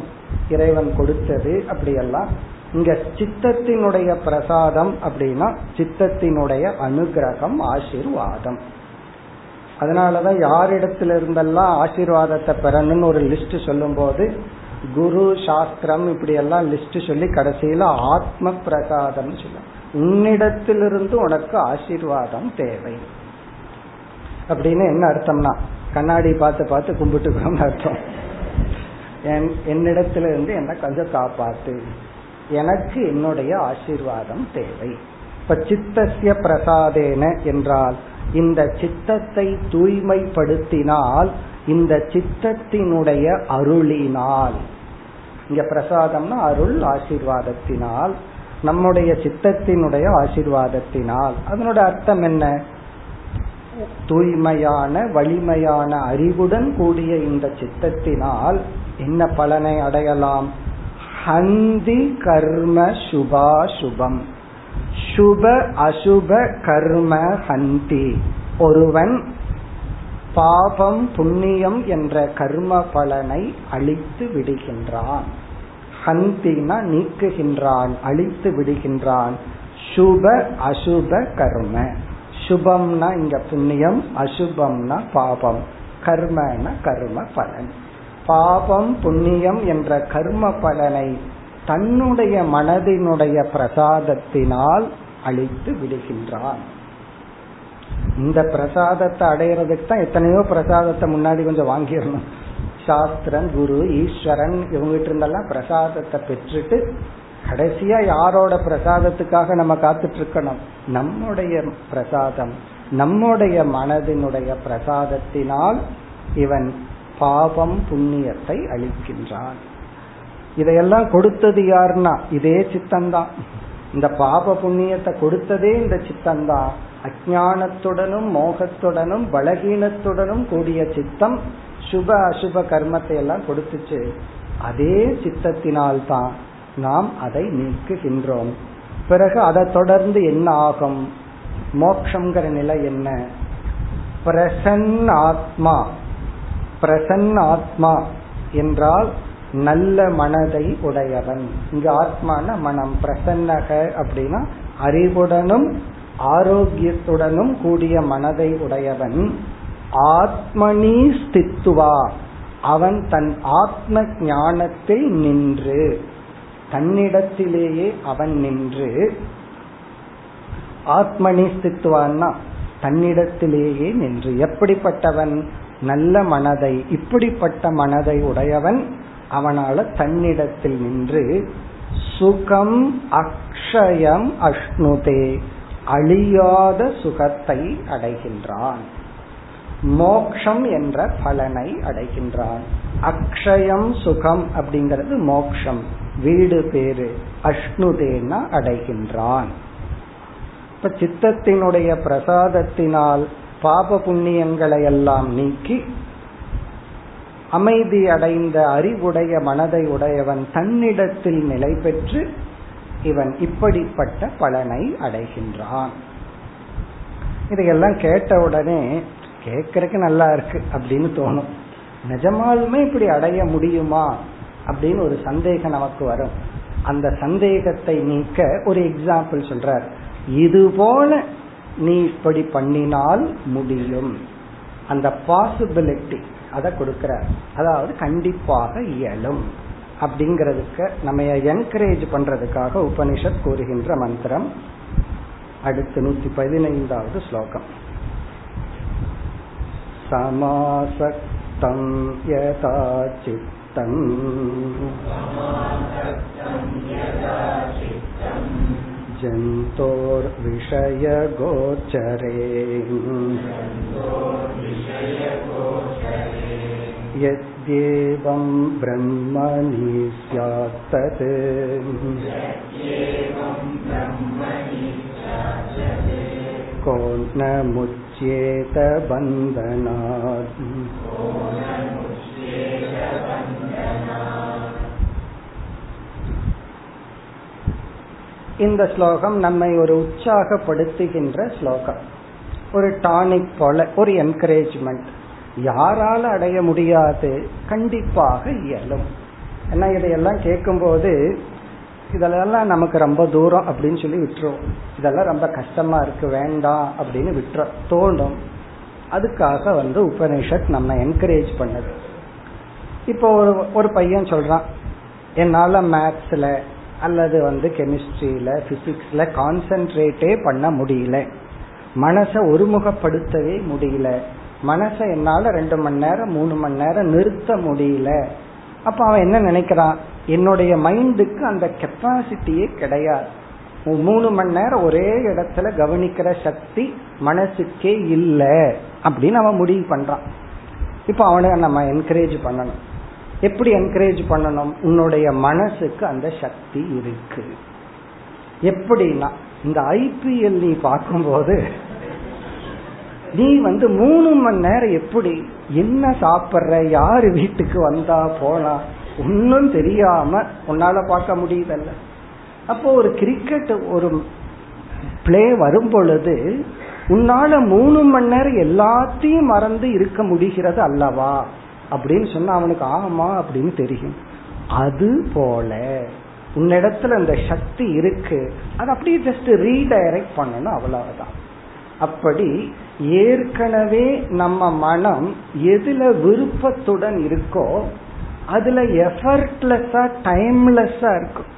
A: இறைவன் கொடுத்தது அப்படியெல்லாம். இங்க சித்தத்தினுடைய பிரசாதம் அப்படின்னா சித்தத்தினுடைய அனுகிரகம் ஆசிர்வாதம். அதனாலதான் யாரிடத்துல இருந்தெல்லாம் ஆசீர்வாதத்தை பெறணும்னு ஒரு லிஸ்ட் சொல்லும் போது குரு சாஸ்திரம் இப்படி எல்லாம் லிஸ்ட் சொல்லி கடைசியில ஆத்ம பிரசாதம் சொல்லும் உன்னிடத்திலிருந்து உனக்கு ஆசீர்வாதம் தேவை. அப்படின்னு என்ன அர்த்தம்னா கண்ணாடி பார்த்து பார்த்து கும்பிட்டுக்கிறோம்னு அர்த்தம். என்னிடத்துல இருந்து என்ன கொஞ்சம் காப்பாத்து. எனக்கு என்னுடைய ஆசீர்வாதம் தேவை. இப்ப சித்தசிய பிரசாதேன என்றால் இந்த சித்தத்தை தூய்மைப்படுத்தினால் இந்த சித்தத்தினுடைய அருளினால். இங்க பிரசாதம்னா அருள் ஆசிர்வாதத்தினால். நம்முடைய சித்தத்தினுடைய ஆசீர்வாதத்தினால். அதனுடைய அர்த்தம் என்ன? தூய்மையான வலிமையான அறிவுடன் கூடிய இந்த சித்தத்தினால் என்ன பலனை அடையலாம்? ஹந்தி கர்ம சுபா சுபம் சுப அசுப கர்ம ஹந்தி. ஒருவன் பாபம் புண்ணியம் என்ற கர்ம பலனை அழித்து விடுகின்றான். ஹந்தினா நீக்குகின்றான் அழித்து விடுகின்றான். சுப அசுப கர்ம. சுபம்னா இங்க புண்ணியம் அசுபம்னா பாபம். கர்மன கர்ம பலன். பாபம் புண்ணியம் என்ற கர்ம பலனை தன்னுடைய மனதினுடைய பிரசாதத்தினால் அழித்து விடுகின்றான். இந்த பிரசாதத்தை அடையிறதுக்கு தான் எத்தனையோ பிரசாதத்தை முன்னாடி கொஞ்சம் வாங்கிடணும். சாஸ்திரன் குரு ஈஸ்வரன் இவங்கிட்ட இருந்தெல்லாம் பிரசாதத்தை பெற்றுட்டு கடைசியா யாரோட பிரசாதத்துக்காக நம்ம காத்துட்டு இருக்கணும் நம்முடைய பிரசாதம் நம்முடைய மனதினுடைய பிரசாதத்தினால் இவன் பாபம் புண்ணியத்தை அளிக்கின்றான் இதையெல்லாம் கொடுத்தது யாருன்னா? இதே சித்தந்தான் இந்த பாப புண்ணியத்தை கொடுத்ததே இந்த சித்தந்தான் அஜானத்துடனும் மோகத்துடனும் பலகீனத்துடனும் கூடிய சித்தம் சுப அசுப கர்மத்தை எல்லாம் கொடுத்துச்சு. அதே சித்தத்தினால்தான் நாம் அதை நீக்குகின்றோம். பிறகு அதை தொடர்ந்து என்ன ஆகும்? மோக்ஷங்கிற நிலை என்ன? பிரசன் ஆத்மா பிரசன் ஆத்மா என்றால் நல்ல மனதை உடையவன். இங்க ஆத்மான மனம். பிரசன்னக அப்படின்னா அறிவுடனும் ஆரோக்கியத்துடனும் கூடிய மனதை உடையவன். ஆத்மனி ஸ்தித்துவா அவன் தன் ஆத்ம ஞானத்தில் நின்று தன்னிடத்திலேயே அவன் நின்று ஆத்மனி ஸ்தித்துவான்னா தன்னிடத்திலேயே நின்று. எப்படிப்பட்டவன்? நல்ல மனதை இப்படிப்பட்ட மனதை உடையவன். அவனால தன்னிடத்தில் நின்று சுகம் அக்ஷயம் அஷ்ணுதே அழியாத சுகத்தை அடைகின்றான். மோக்ஷம் என்ற பலனை அடைகின்றான். அக்ஷயம் சுகம் அப்படிங்கிறது மோக்ஷம். வீடு பேரு. அஷ்ணுதேனா அடைகின்றான். இப்ப சித்தத்தினுடைய பிரசாதத்தினால் பாப புண்ணியங்களை எல்லாம் நீக்கி அமைதி அடைந்த அறிவுடைய மனதை உடையவன் தன்னிடத்தில் நிலை பெற்று இவன் இப்படிப்பட்ட பலனை அடைகின்றான். இதையெல்லாம் கேட்ட உடனே கேட்கறதுக்கு நல்லா இருக்கு அப்படின்னு தோணும். நிஜமாலுமே இப்படி அடைய முடியுமா அப்படின்னு ஒரு சந்தேகம் நமக்கு வரும். அந்த சந்தேகத்தை நீக்க ஒரு எக்ஸாம்பிள் சொல்றார். இது போல நீ இப்படி பண்ணினால் முடியும். அந்த பாசிபிலிட்டி அதை கொடுக்கிறார் அதாவது கண்டிப்பாக இயலும் அப்படிங்கிறதுக்கு நம்ம என்கரேஜ் பண்றதுக்காக உபனிஷத் கூறுகின்ற மந்திரம் அடுத்து நூத்தி பதினைந்தாவது ஸ்லோகம் समासक्तं यथा चित्तम् जन्तोर्विषयगोचरे यद्येवं ब्रह्मणि स्यात् तत् को न मुच्येत बन्धनात् இந்த ஸ்லோகம் நம்மை ஒரு உற்சாகப்படுத்துகின்ற ஸ்லோகம் ஒரு டானிக் போல ஒரு என்கரேஜ்மெண்ட் யாரால அடைய முடியாது கண்டிப்பாக இயலும். ஏன்னா இதையெல்லாம் கேட்கும்போது இதெல்லாம் நமக்கு ரொம்ப தூரம் அப்படின்னு சொல்லி விட்டுரும். இதெல்லாம் ரொம்ப கஷ்டமா இருக்கு வேண்டாம் அப்படின்னு விட்டுற தோணும் அதுக்காக வந்து உபனிஷத் நம்ம என்கரேஜ் பண்ணது. இப்போ ஒரு ஒரு பையன் சொல்றான் என்னால மேத்ஸ்ல அல்லது வந்து கெமிஸ்ட்ரியில பிசிக்ஸ்ல கான்சென்ட்ரேட்டே பண்ண முடியல. மனசை ஒருமுகப்படுத்தவே முடியல. மனசை என்னால ரெண்டு மணி நேரம் மூணு மணி நேரம் நிறுத்த முடியல. அப்ப அவன் என்ன நினைக்கிறான்? என்னுடைய மைண்டுக்கு அந்த கெப்பாசிட்டியே கிடையாது. மூணு மணி நேரம் ஒரே இடத்துல கவனிக்கிற சக்தி மனசுக்கே இல்லை அப்படின்னு அவன் முடிவு பண்றான். இப்ப அவனை நம்ம என்கரேஜ் பண்ணணும். எப்படி என்கரேஜ் பண்ணணும்? உன்னுடைய மனசுக்கு அந்த சக்தி இருக்கு. எப்படின்னா இந்த ஐபிஎல் நீ பார்க்கும்போது நீ வந்து மூணு மணி நேரம் எப்படி என்ன சாப்பிட்ற யாரு வீட்டுக்கு வந்தா போனா ஒன்னும் தெரியாம உன்னால பார்க்க முடியுதல்ல. அப்போ ஒரு கிரிக்கெட் ஒரு பிளே வரும் பொழுது உன்னால மூணு மணி நேரம் எல்லாத்தையும் மறந்து இருக்க முடிகிறது அல்லவா? அப்படின்னு சொன்னா அவனுக்கு ஆமா அப்படின்னு தெரியும். அது போல உன்னிடத்துல அந்த சக்தி இருக்கு. அது அப்படியே ஜஸ்ட் ரீடைரக்ட் பண்ணணும் அவ்வளவுதான். அப்படி ஏற்கனவே நம்ம மனம் எதுல விருப்பத்துடன் இருக்கோ அதுல எஃபர்ட்லெஸ்ஸா டைம்லெஸ்ஸா இருக்கும்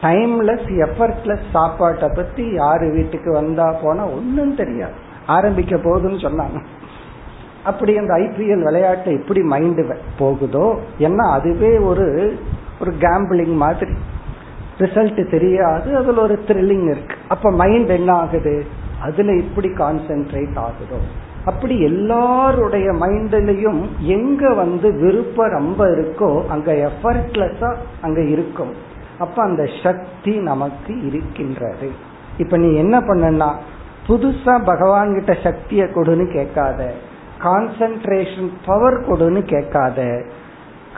A: டைம்லெஸ் எஃபர்ட்லெஸ் சாப்பாட்டை பத்தி யாரு வீட்டுக்கு வந்தா போனா ஒன்னும் தெரியாது. ஆரம்பிக்க போகுதுன்னு சொன்னாங்க. அப்படி அந்த ஐபிஎல் விளையாட்டு எப்படி மைண்டு போகுதோ ஏன்னா அதுவே ஒரு ஒரு கேம்பிளிங் மாதிரி. ரிசல்ட் தெரியாது அதுல ஒரு த்ரில்லிங் இருக்கு. அப்ப மைண்ட் என்ன ஆகுது? அதுல இப்படி கான்சென்ட்ரேட் ஆகுதோ? அப்படி எல்லாருடைய மைண்ட்லயும் எங்க வந்து விருப்பம் ரொம்ப இருக்கோ அங்க எஃபர்ட்லெஸ்ஸா அங்க இருக்கும். அப்ப அந்த சக்தி நமக்கு இருக்கின்றது. இப்ப நீ என்ன பண்ணனா புதுசா பகவான் கிட்ட சக்திய கொடுன்னு கேட்காத. கான்சென்ட்ரேஷன் பவர் கொடுன்னு கேட்காத.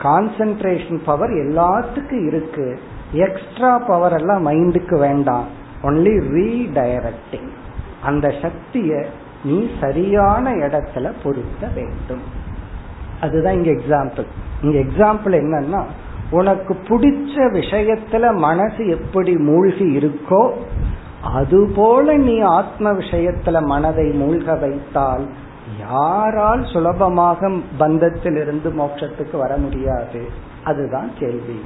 A: கான்சென்ட்ரேஷன் பவர் எல்லாத்துக்கும் இருக்கு. எக்ஸ்ட்ரா பவர் எல்லாம் மைண்டுக்கு வேண்டாம். ஒன்லி ரீடைரக்டிங் அந்த சக்திய நீ சரியான இடத்துல பொருத்த வேண்டும். அதுதான் இங்க எக்ஸாம்பிள் இங்க எக்ஸாம்பிள் என்னன்னா உனக்கு பிடிச்ச விஷயத்துல மனசு எப்படி மூழ்கி இருக்கோ அதுபோல நீ ஆத்ம விஷயத்துல மனதை மூழ்க வைத்தால் யாரால் சுலபமாக பந்தத்திலிருந்து மோட்சத்துக்கு வர முடியாது? அதுதான் கேள்வி.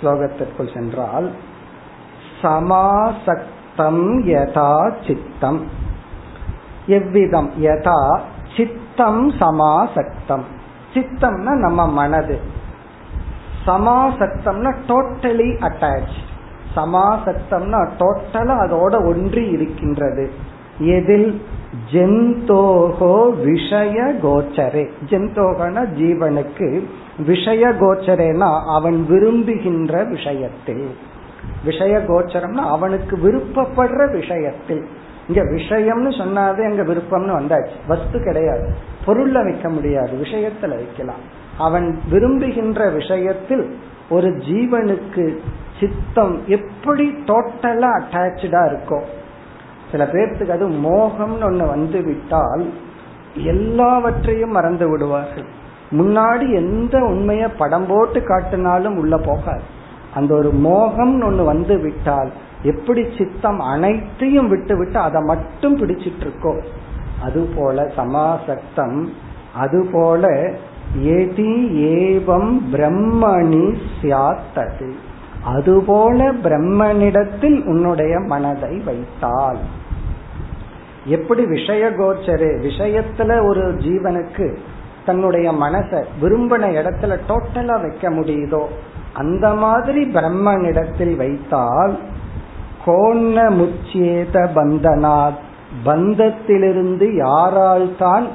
A: ஸ்லோகத்திற்குள் சென்றால் சித்தம் யதா சித்தம். எவ்விதம் யதா சித்தம் சமாசக்தம். சித்தம்னா நம்ம மனது. சமாசக்தம்னா டோட்டலி அட்டாச் சமாசக்தம்னா டோட்டலா அதோட ஒன்றி இருக்கின்றது. எதில்? ஜெந்தோகோ விஷய கோச்சரே. ஜெந்தோகனா ஜீவனுக்கு. விஷய கோச்சரேனா அவன் விரும்புகின்ற விஷயத்தில். விஷய கோச்சரம்னா அவனுக்கு விருப்பப்படுற விஷயத்தில். இங்க விஷயம்னு சொன்னாதே அங்க விருப்பம்னு வந்தாச்சு. வஸ்து கிடையாது. பொருள்ல வைக்க முடியாது. விஷயத்துல வைக்கலாம். அவன் விரும்புகின்ற விஷயத்தில் ஒரு ஜீவனுக்கு சித்தம் எப்படி டோட்டலா அட்டாச்சா இருக்கோ. சில பேர்த்துக்கு அது மோகம்னு ஒண்ணு வந்து விட்டால் எல்லாவற்றையும் மறந்து விடுவார்கள். முன்னாடி எந்த உண்மைய படம் போட்டு காட்டினாலும் உள்ள போகாது. அந்த ஒரு மோகம்னு ஒண்ணு வந்து விட்டால் எப்படி சித்தம் அனைத்தையும் விட்டு விட்டு அதை மட்டும் பிடிச்சிட்டு இருக்கோ அதுபோல சமாசக்தம் அதுபோல எதி ஏவம் பிரம்மணி சியாத்தது அதுபோல பிரம்மனிடத்தில் உன்னுடைய மனதை வைத்தால். எப்படி விஷய கோச்சரு விஷயத்துல ஒரு ஜீவனுக்கு தன்னுடைய மனசை விரும்பின இடத்துல டோட்டலா வைக்க முடியுதோ? அந்த மாதிரி பிரம்மனிடத்தில் வைத்தால் கோண முச்சேத பந்தனாத் பந்தத்திலிருந்து யாரால் தான்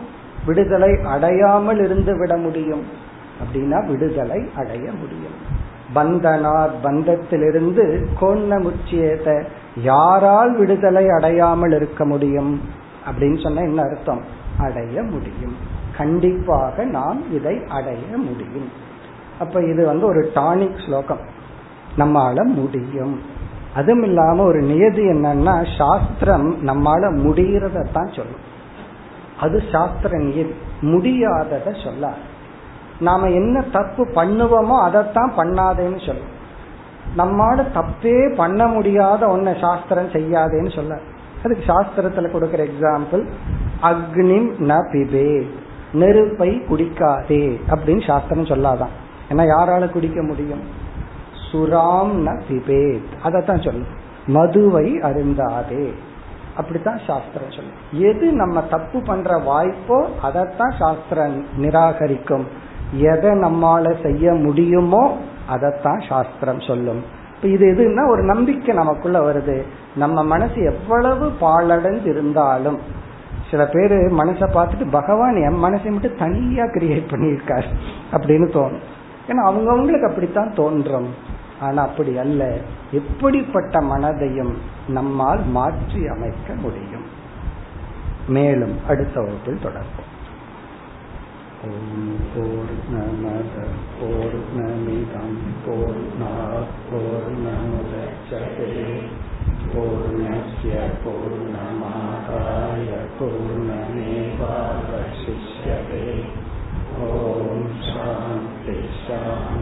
A: விடுதலை அடையாமல் இருந்து விட முடியும். அப்படின்னா விடுதலை அடைய முடியும். பந்தனார் பந்தத்திலிருந்து கோண முச்சியத யாரால் விடுதலை அடையாமல் இருக்க முடியும்? அப்படின்னு சொன்ன என்ன அர்த்தம்? அடைய முடியும். கண்டிப்பாக நாம் இதை அடைய முடியும். அப்ப இது வந்து ஒரு டானிக் ஸ்லோகம். நம்மால முடியும். அதுவும் இல்லாம ஒரு நியதி என்னன்னா சாஸ்திரம் நம்மால முடிகிறதான் சொல்லும். அது சாஸ்திர நியதி. முடியாதத சொல்லாது. நாம என்ன தப்பு பண்ணுவோமோ அதைத்தான் பண்ணாதேன்னு சொல்லும். நம்மால தப்பே பண்ண முடியாத ஒன்ன சாஸ்திரம் செய்யாதேன்னு சொல்ல அதுக்கு சாஸ்திரத்துல கொடுக்கற எக்ஸாம்பிள் அக்னிம் ந பிபே நெருப்பை குடிக்காதே அப்படின்னு சாஸ்திரம் சொல்லாதான். ஏன்னா யாரால குடிக்க முடியும்? சுராம் ந பிபேத். அதைத்தான் சொல்லும். மதுவை அருந்தாதே. அப்படித்தான் சாஸ்திரம் சொல்லும். எது நம்ம தப்பு பண்ற வாய்ப்போ அதைத்தான் சாஸ்திரம் நிராகரிக்கும். எதை நம்மால செய்ய முடியுமோ அதைத்தான் சாஸ்திரம் சொல்லும். இப்ப இது எதுன்னா ஒரு நம்பிக்கை நமக்குள்ள வருது. நம்ம மனசு எவ்வளவு பாலடைந்து இருந்தாலும் சில பேர் மனசை பார்த்துட்டு பகவான் என் மனசை மட்டும் தனியா கிரியேட் பண்ணியிருக்காரு. அப்படின்னு தோணும். ஏன்னா அவங்கவுங்களுக்கு அப்படித்தான் தோன்றும். ஆனா அப்படி அல்ல. எப்படிப்பட்ட மனதையும் நம்மால் மாற்றி அமைக்க முடியும். மேலும் அடுத்த வகுப்பில் தொடர்போம் ஓம் பூர்ணமத பூர்ணமிதம். பூர்ணாத் பூர்ணமுதச்சதே Shalom.